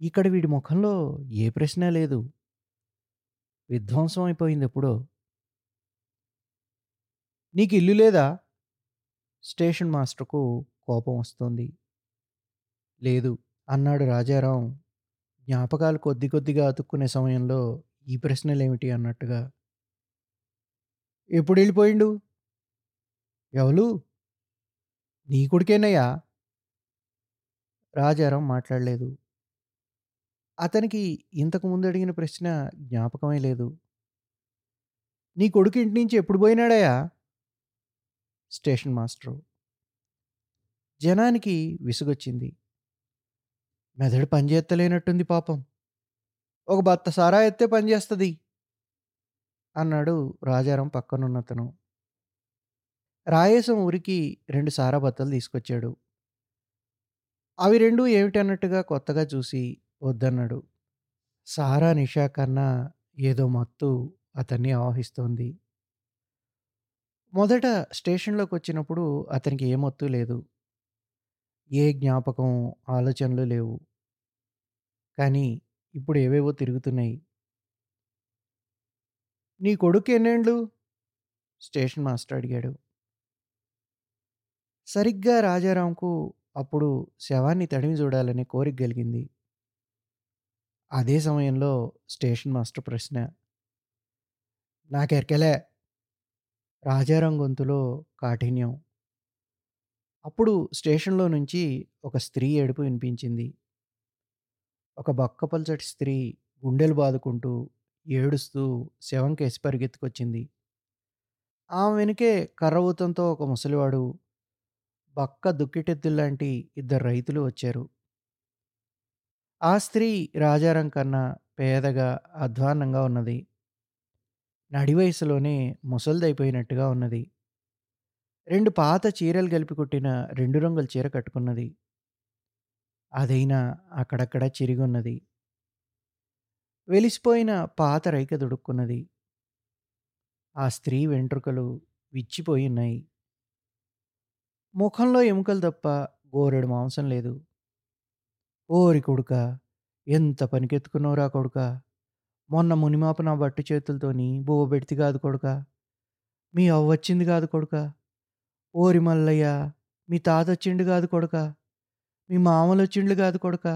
S1: ఇక్కడ వీడి ముఖంలో ఏ ప్రశ్న లేదు. విధ్వంసం అయిపోయింది ఎప్పుడో. నీకు ఇల్లు లేదా? స్టేషన్ మాస్టర్కు కోపం వస్తుంది. లేదు అన్నాడు రాజారాం. జ్ఞాపకాలు కొద్ది కొద్దిగా అతుక్కునే సమయంలో ఈ ప్రశ్నలేమిటి అన్నట్టుగా. ఎప్పుడు వెళ్ళిపోయిండు? ఎవలు? నీ కొడుకేనయ్యా? రాజారాం మాట్లాడలేదు. అతనికి ఇంతకు ముందు అడిగిన ప్రశ్న జ్ఞాపకమే లేదు. నీ కొడుకు ఇంటి నుంచి ఎప్పుడు పోయినాడయా స్టేషన్ మాస్టరు. జనానికి విసుగొచ్చింది. మెదడు పనిచేత్తలేనట్టుంది పాపం. ఒక బత్త సారా ఎత్తే పనిచేస్తుంది అన్నాడు రాజారాం పక్కనున్నతను రాయేశం ఊరికి రెండు సారా బత్తలు తీసుకొచ్చాడు. అవి రెండు ఏమిటన్నట్టుగా కొత్తగా చూసి వద్దన్నాడు. సారా నిషా కన్నా ఏదో మత్తు అతన్ని ఆవహిస్తోంది. మొదట స్టేషన్లోకి వచ్చినప్పుడు అతనికి ఏ మత్తు లేదు. ఏ జ్ఞాపకం ఆలోచనలు లేవు. కానీ ఇప్పుడు ఏవేవో తిరుగుతున్నాయి. నీ కొడుకు ఎన్నేండ్లు? స్టేషన్ మాస్టర్ అడిగాడు. సరిగ్గా రాజారాంకు అప్పుడు శవాన్ని తడిమి చూడాలనే కోరిక కలిగింది. అదే సమయంలో స్టేషన్ మాస్టర్ ప్రశ్న నాకెరకెలే రాజారాం గొంతులో కాఠిన్యం. అప్పుడు స్టేషన్లో నుంచి ఒక స్త్రీ ఏడుపు వినిపించింది. ఒక బక్కపల్చటి స్త్రీ గుండెలు బాదుకుంటూ ఏడుస్తూ శవం కేసి పరిగెత్తుకొచ్చింది. ఆమె వెనుకే కర్రవూతంతో ఒక ముసలివాడు బక్క దుక్కిటెద్దుల్లాంటి ఇద్దరు రైతులు వచ్చారు. ఆ స్త్రీ రాజారం కన్నా పేదగా అధ్వాన్నంగా ఉన్నది. నడి వయసులోనే ముసలిదైపోయినట్టుగా ఉన్నది. రెండు పాత చీరలు కలిపి కుట్టిన రెండు రంగుల చీర కట్టుకున్నది. అదైనా అక్కడక్కడ చిరిగున్నది. వెలిసిపోయిన పాత రైక దుడుక్కున్నది. ఆ స్త్రీ వెంట్రుకలు విచ్చిపోయి ఉన్నాయి. ముఖంలో ఎముకలు తప్ప గోరెడు మాంసం లేదు. ఓరి కొడుక ఎంత పనికెత్తుకున్నావురా కొడుక? మొన్న మునిమాప నా బట్టు చేతులతోని బువ్వ పెడితే కాదు కొడుక మీ అవ్వొచ్చింది కాదు కొడుక ఓరి మల్లయ్య మీ తాత వచ్చిండు కాదు కొడుక మీ మామలు వచ్చిండు కాదు కొడుక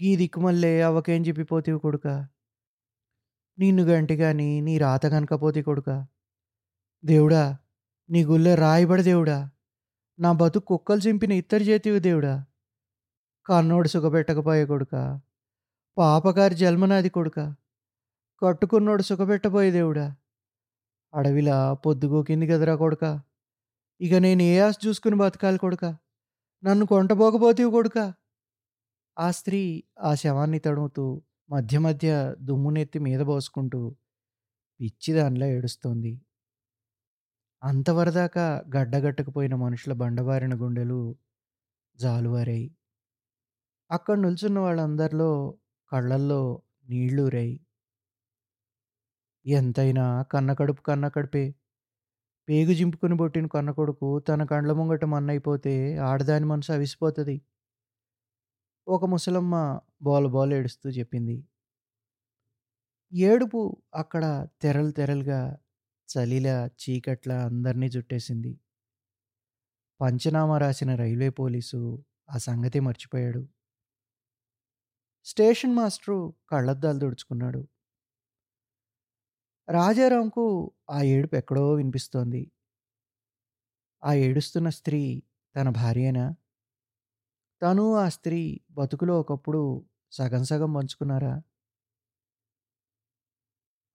S1: గీ దిక్కుమల్లే అవ్వకేం చెప్పిపోతేవి కొడుక నిన్ను గంటి కానీ నీ రాత కనకపోతే కొడుక దేవుడా నీ గుళ్ళె రాయబడి దేవుడా నా బతుకు కుక్కలు చింపిన ఇత్తడి చేతివి దేవుడా కన్నోడు సుఖపెట్టకపోయే కొడుక పాపగారి జన్మనాది కొడుక కట్టుకున్నోడు సుఖపెట్టబోయే దేవుడా? అడవిలా పొద్దుగోకింది కదరా కొడుక. ఇక నేను ఏ ఆశ చూసుకుని బతకాలి కొడుక? నన్ను కొంటబోకపోతే కొడుక? ఆ స్త్రీ ఆ శవాన్ని తడుముతూ మధ్య మధ్య దుమ్మునెత్తి మీద పోసుకుంటూ పిచ్చిదానిలా ఏడుస్తోంది. అంతవరదాకా గడ్డగట్టకపోయిన మనుషుల బండబారిన గుండెలు జాలువారాయి. అక్కడ నిల్చున్న వాళ్ళందరిలో కళ్ళల్లో నీళ్ళూరాయి ఎంతైనా కన్న కడుపు కన్న కడుపే పేగు జింపుకుని బొట్టిన కన్న కొడుకు తన కండ్ల ముంగట మన్నైపోతే ఆడదాని మనసు అవిసిపోతుంది. ఒక ముసలమ్మ బోల బోల ఏడుస్తూ చెప్పింది. ఏడుపు అక్కడ తెరలు తెరలుగా చలిలా చీకట్ల అందరినీ చుట్టేసింది పంచనామా రాసిన రైల్వే పోలీసు ఆ సంగతి మర్చిపోయాడు. స్టేషన్ మాస్టరు కళ్ళద్దాలు తుడుచుకున్నాడు. రాజారాంకు ఆ ఏడుపు ఎక్కడో వినిపిస్తోంది. ఆ ఏడుస్తున్న స్త్రీ తన భార్యేనా? తను ఆ స్త్రీ బతుకులో ఒకప్పుడు సగం సగం పంచుకున్నారా?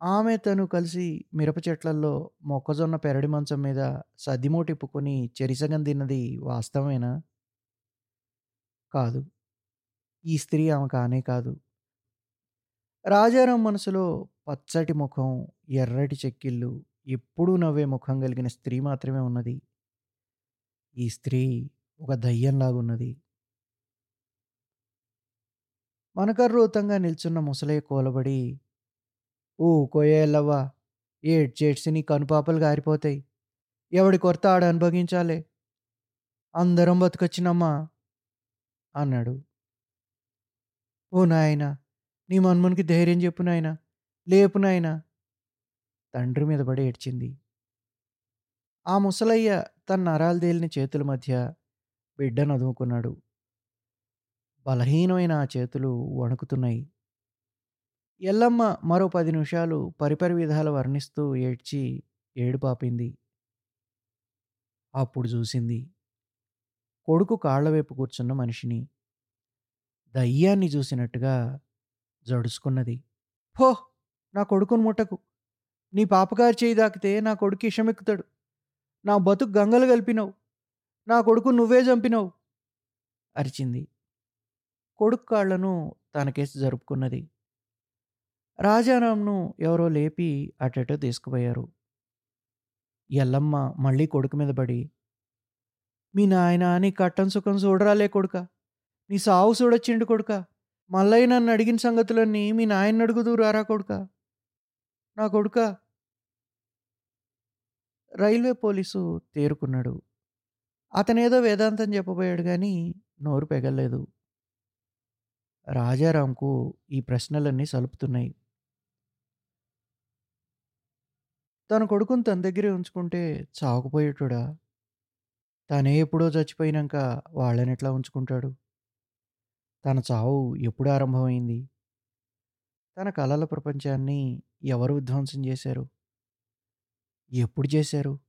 S1: ఆమె తను కలిసి మిరప చెట్లల్లో మొక్కజొన్న పెరడి మంచం మీద సద్దిమూటిప్పుకొని చెరిసగం తిన్నది వాస్తవమేనా? కాదు. ఈ స్త్రీ ఆమె కానే కాదు. రాజారాం మనసులో పచ్చటి ముఖం ఎర్రటి చెక్కిళ్ళు ఎప్పుడూ నవ్వే ముఖం కలిగిన స్త్రీ మాత్రమే ఉన్నది. ఈ స్త్రీ ఒక దయ్యంలాగున్నది. మనకర్రూతంగా నిల్చున్న ముసలయ్య కూలబడి ఓ కోయేళ్ళవ్వా ఏడ్చేడ్చి నీ కనుపాపలు గారిపోతాయి. ఎవడి కొరత ఆడ అనుభవించాలే. అందరం బతుకొచ్చినమ్మా అన్నాడు. ఓ నాయనా నీ మన్మనికి ధైర్యం చెప్పు నాయనా. లేపు నాయనా! తండ్రి మీద పడి ఏడ్చింది. ఆ ముసలయ్య తన నరాలు చేతుల మధ్య బిడ్డను అదుముకున్నాడు. బలహీనమైన ఆ చేతులు వణుకుతున్నాయి. ఎల్లమ్మ మరో పది నిమిషాలు పరిపరి విధాలు వర్ణిస్తూ ఏడ్చి ఏడుపాపింది అప్పుడు చూసింది. కొడుకు కాళ్ళవైపు కూర్చున్న మనిషిని. దయ్యాన్ని చూసినట్టుగా జడుసుకున్నది హో! నా కొడుకును ముట్టకు. నీ పాపకారు చేయి దాకితే నా కొడుకు ఇషమెక్కుతాడు. నా బతుకు గంగలు కలిపినావు. నా కొడుకు నువ్వే చంపినావు. అరిచింది. కొడుకు కాళ్ళను తనకేసి జరుపుకున్నది. రాజారాంను ఎవరో లేపి అటటో తీసుకుపోయారు. ఎల్లమ్మ మళ్ళీ కొడుకు మీద పడి మీ నాయన నీ కట్టం సుఖం చూడరాలే కొడుక. నీ సావు చూడొచ్చిండు కొడుక. మల్లయ్య నన్ను అడిగిన సంగతులన్నీ మీ నాయన అడుగుదూరారా కొడుకా కొడుక. నా కొడుక రైల్వే పోలీసు తేరుకున్నాడు. అతనేదో వేదాంతం చెప్పబోయాడు కానీ నోరు పెగలేదు రాజారాంకు ఈ ప్రశ్నలన్నీ సలుపుతున్నాయి. తన కొడుకుని తన దగ్గరే ఉంచుకుంటే చావకపోయేటోడా? తనే ఎప్పుడో చచ్చిపోయినాక వాళ్ళని ఎట్లా ఉంచుకుంటాడు? తన చావు ఎప్పుడు ఆరంభమైంది? తన కలల ప్రపంచాన్ని ఎవరు విధ్వంసం చేశారు? ఎప్పుడు చేశారు?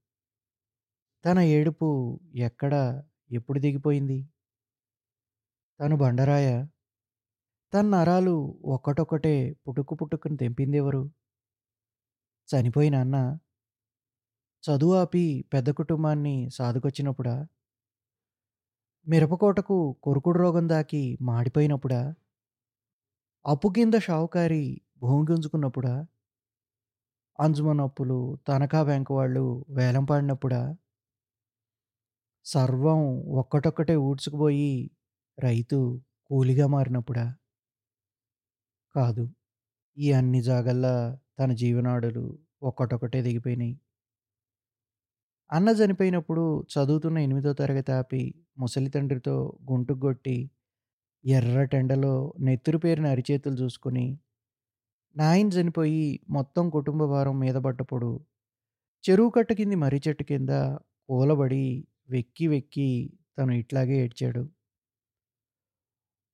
S1: తన ఏడుపు ఎక్కడ ఎప్పుడు దిగిపోయింది తను బండరాయ? తన నరాలు ఒక్కటొక్కటే పుట్టుకు పుట్టుకుని తెంపిందెవరు చనిపోయిన అన్న చదువు ఆపి పెద్ద కుటుంబాన్ని సాదుకొచ్చినప్పుడా? మిరపకోటకు కొరుకుడు రోగం దాకి మాడిపోయినప్పుడా? అప్పు కింద షావుకారి భూమి గుంజుకున్నప్పుడా? అంజుమన్ అప్పులు తనఖా బ్యాంకు వాళ్ళు వేలం పాడినప్పుడా సర్వం ఒక్కటొక్కటే ఊడ్చుకుపోయి రైతు కూలిగా మారినప్పుడా కాదు. ఈ అన్ని జాగల్లా తన జీవనాడులు ఒక్కటొక్కటే దిగిపోయినాయి అన్న చనిపోయినప్పుడు చదువుతున్న ఎనిమిదో తరగతి ఆపి ముసలి తండ్రితో గుంటుగొట్టి ఎర్రటెండలో నెత్తురు పేరిన అరిచేతులు చూసుకుని నాయన చనిపోయి మొత్తం కుటుంబ భారం మీద పడ్డప్పుడు చెరువు కట్ట కింది మర్రి చెట్టు కింద కూలబడి వెక్కి వెక్కి తను ఇట్లాగే ఏడ్చాడు.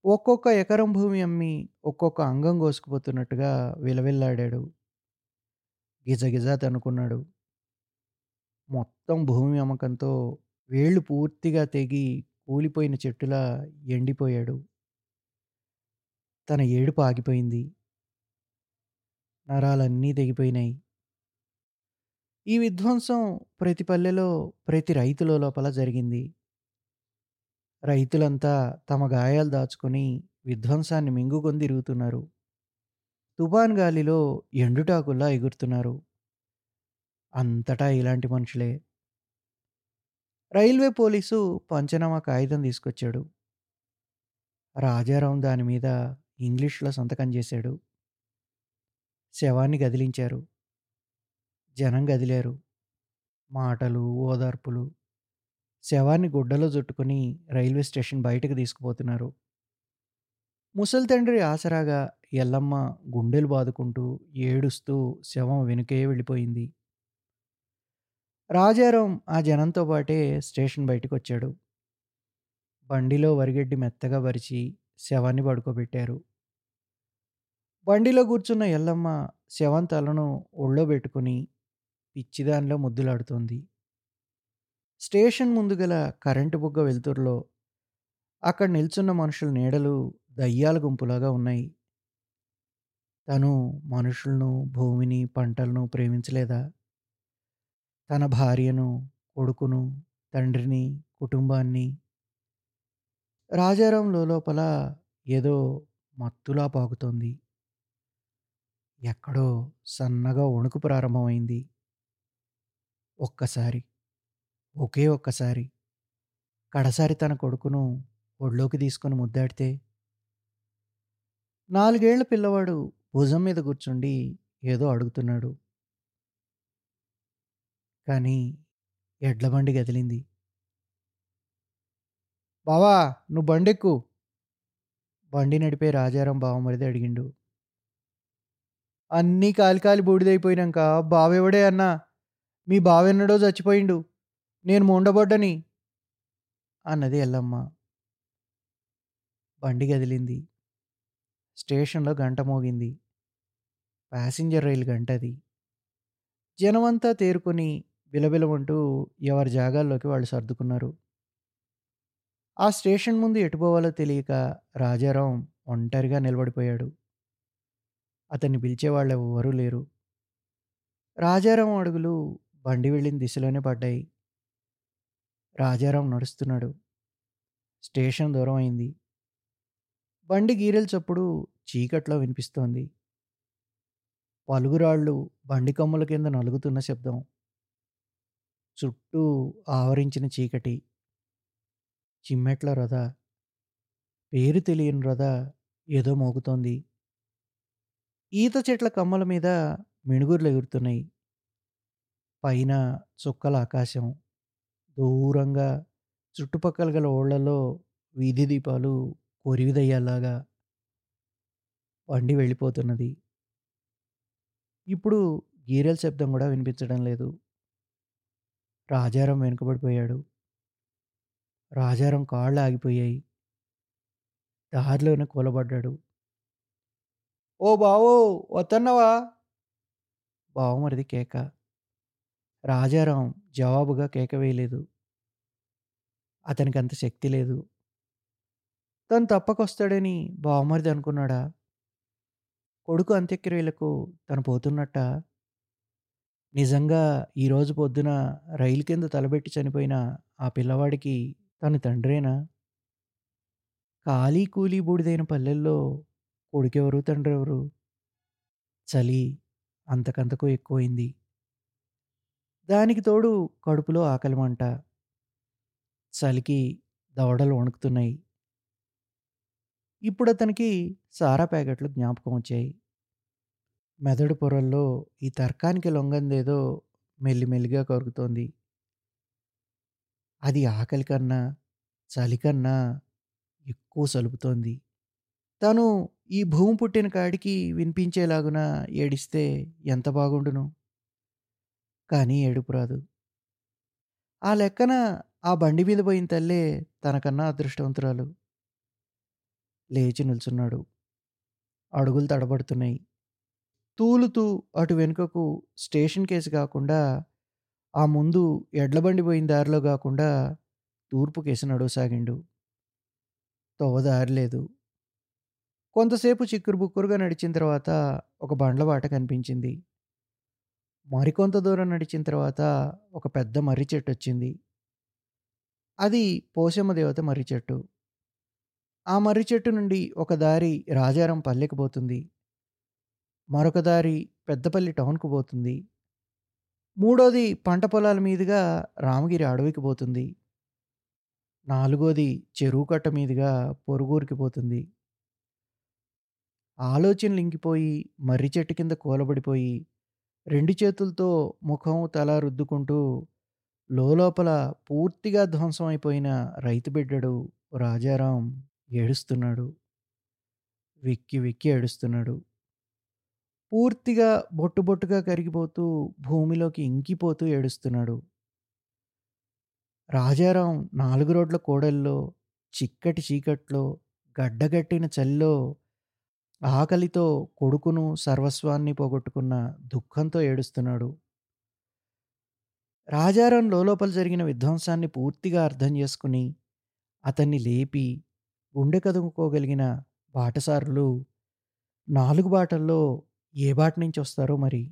S1: ఒక్కొక్క ఎకరం భూమి అమ్మి ఒక్కొక్క అంగం కోసుకుపోతున్నట్టుగా విలవిల్లాడాడు. గిజగిజా తనుకున్నాడు. మొత్తం భూమి అమ్మకంతో వేళ్ళు పూర్తిగా తెగి కూలిపోయిన చెట్టులా ఎండిపోయాడు. తన ఏడుపు ఆగిపోయింది. నరాలన్నీ తెగిపోయినాయి. ఈ విధ్వంసం ప్రతి పల్లెలో ప్రతి రైతుల లోపల జరిగింది. రైతులంతా తమ గాయాలు దాచుకొని విధ్వంసాన్ని మింగుకొని తిరుగుతున్నారు. తుఫాన్ గాలిలో ఎండుటాకుల్లా ఎగురుతున్నారు. అంతటా ఇలాంటి మనుషులే. రైల్వే పోలీసు పంచనామా కాగితం తీసుకొచ్చాడు. రాజారాం దాని మీద ఇంగ్లీష్లో సంతకం చేశాడు. శవాన్ని గదిలించారు. జనం గదిలారు. మాటలు ఓదార్పులు. శవాన్ని గుడ్డలో జుట్టుకుని రైల్వే స్టేషన్ బయటకు తీసుకుపోతున్నారు. ముసలి తండ్రి ఆసరాగా ఎల్లమ్మ గుండెలు బాదుకుంటూ ఏడుస్తూ శవం వెనుకే వెళ్ళిపోయింది. రాజారాం ఆ జనంతో పాటే స్టేషన్ బయటకు వచ్చాడు బండిలో వరిగడ్డి మెత్తగా పరిచి శవాన్ని పడుకోబెట్టారు. బండిలో కూర్చున్న ఎల్లమ్మ శవం తలను ఒళ్ళో పెట్టుకుని పిచ్చిదానిలో ముద్దులాడుతోంది. స్టేషన్ ముందు గల కరెంటు బుగ్గ వెలుతురులో అక్కడ నిల్చున్న మనుషుల నీడలు దయ్యాల గుంపులాగా ఉన్నాయి. తను మనుషులను భూమిని పంటలను ప్రేమించలేదా? తన భార్యను కొడుకును తండ్రిని కుటుంబాన్ని. రాజారాం లోపల ఏదో మత్తులా పాకుతోంది. ఎక్కడో సన్నగా వణుకు ప్రారంభమైంది. ఒక్కసారి ఒకే ఒక్కసారి కడసారి తన కొడుకును ఒళ్ళోకి తీసుకొని ముద్దాడితే నాలుగేళ్ళ పిల్లవాడు భుజం మీద కూర్చుండి ఏదో అడుగుతున్నాడు. కానీ ఎడ్ల బండి గదిలింది. బావా నువ్వు బండెక్కు. బండి నడిపే రాజారాం బావమరిది అడిగిండు. అన్నీ కాలి కాలి బూడిదైపోయినాక బావెవడే అన్నా? మీ బావెన్నడో చచ్చిపోయిండు. నేను మొండబడ్డని. అన్నది ఎల్లమ్మ. బండి కదిలింది స్టేషన్లో గంట మోగింది. ప్యాసింజర్ రైలు గంట అది జనమంతా తేరుకొని బిలబిలమంటూ ఎవరి జాగాల్లోకి వాళ్ళు సర్దుకున్నారు. ఆ స్టేషన్ ముందు ఎటుపోవాలో తెలియక రాజారాం ఒంటరిగా నిలబడిపోయాడు. అతన్ని పిలిచేవాళ్ళు ఎవ్వరూ లేరు రాజారాం అడుగులు బండి వెళ్ళిన దిశలోనే పడ్డాయి. రాజారాం నడుస్తున్నాడు. స్టేషన్ దూరం అయింది. బండి గీరెల చప్పుడు చీకట్లో వినిపిస్తోంది. పలుగురాళ్ళు బండి కొమ్ముల కింద నలుగుతున్న శబ్దం. చుట్టూ ఆవరించిన చీకటి. చిమ్మెట్ల రొద. పేరు తెలియని రొద ఏదో మోగుతోంది. ఈత చెట్ల కమ్మల మీద మిణుగుర్లు ఎగురుతున్నాయి. పైన చుక్కల ఆకాశం. దూరంగా చుట్టుపక్కల గల ఊళ్ళలో వీధి దీపాలు కొరివిదయ్యేలాగా వండి వెళ్ళిపోతున్నది. ఇప్పుడు గీరెల శబ్దం కూడా వినిపించడం లేదు. రాజారం వెనుకబడిపోయాడు. రాజారం కాళ్ళు ఆగిపోయాయి. దారిలోనే కూలబడ్డాడు. ఓ బావో వత్తన్నవా? బావమరిది కేక. రాజారాం జవాబుగా కేక వేయలేదు. అతనికి అంత శక్తి లేదు. తను తప్పకొస్తాడని బావమరిది అనుకున్నాడా? కొడుకు అంత్యక్రియలకు తను పోతున్నట్టా? నిజంగా ఈరోజు పొద్దున రైలు కింద తలబెట్టి చనిపోయిన ఆ పిల్లవాడికి తను తండ్రేనా? ఖాళీ కూలీ బూడిదైన పల్లెల్లో కొడుకెవరు తండ్రెవరు? చలి అంతకంతకు ఎక్కువైంది. దానికి తోడు కడుపులో ఆకలిమంట. చలికి దవడలు వణుకుతున్నాయి. ఇప్పుడు అతనికి సారా ప్యాకెట్లు జ్ఞాపకం వచ్చాయి. మెదడు పొరల్లో ఈ తర్కానికి లొంగందేదో మెల్లిమెల్లిగా కరుగుతోంది. అది ఆకలి కన్నా, చలికన్నా ఎక్కువ సలుపుతోంది. తను ఈ భూమి పుట్టిన కాడికి వినిపించేలాగున ఏడిస్తే ఎంత బాగుండును? కానీ ఏడుపు రాదు. ఆ లెక్కన ఆ బండి మీద పోయిన తల్లే తనకన్నా అదృష్టవంతురాలు. లేచి నిల్చున్నాడు. అడుగులు తడబడుతున్నాయి. తూలుతూ అటు వెనుకకు స్టేషన్ కేసు కాకుండా ఆ ముందు ఎడ్లబండి పోయిన దారిలో కాకుండా తూర్పు కేసు నడవసాగిండు. తోవ దారి లేదు. కొంతసేపు చిక్కురు బుక్కురుగా నడిచిన తర్వాత ఒక బండ్లబాట కనిపించింది. మరికొంత దూరం నడిచిన తర్వాత ఒక పెద్ద మర్రి చెట్టు వచ్చింది అది పోశమ్మ దేవత మర్రి చెట్టు. ఆ మర్రి చెట్టు నుండి ఒక దారి రాజారం పల్లెకు పోతుంది. మరొక దారి పెద్దపల్లి టౌన్‌కు పోతుంది. మూడోది పంట పొలాల మీదుగా రామగిరి అడవికి పోతుంది. నాలుగోది చెరువు కట్ట మీదుగా పొరుగురికి పోతుంది. ఆలోచనలు ఇంకిపోయి మర్రి చెట్టు కింద కూలబడిపోయి రెండు చేతులతో ముఖం, తల రుద్దుకుంటూ లోలోపల పూర్తిగా ధ్వంసం అయిపోయిన రైతు బిడ్డడు రాజారాం ఏడుస్తున్నాడు. వెక్కి వెక్కి ఏడుస్తున్నాడు. పూర్తిగా బొట్టు బొట్టుగా కరిగిపోతూ భూమిలోకి ఇంకిపోతూ ఏడుస్తున్నాడు. రాజారాం నాలుగు రోడ్ల కూడలిలో, చిక్కటి చీకట్లో, గడ్డగట్టిన చలిలో ఆకలితో కొడుకును, సర్వస్వాన్ని పోగొట్టుకున్న దుఃఖంతో ఏడుస్తున్నాడు. రాజారాం లోలోపల జరిగిన విధ్వంసాన్ని పూర్తిగా అర్థం చేసుకుని, అతన్ని లేపి గుండె కదుముకోగలిగిన బాటసారులు నాలుగు బాటల్లో ఏ బాట నుంచొస్తారో మరి?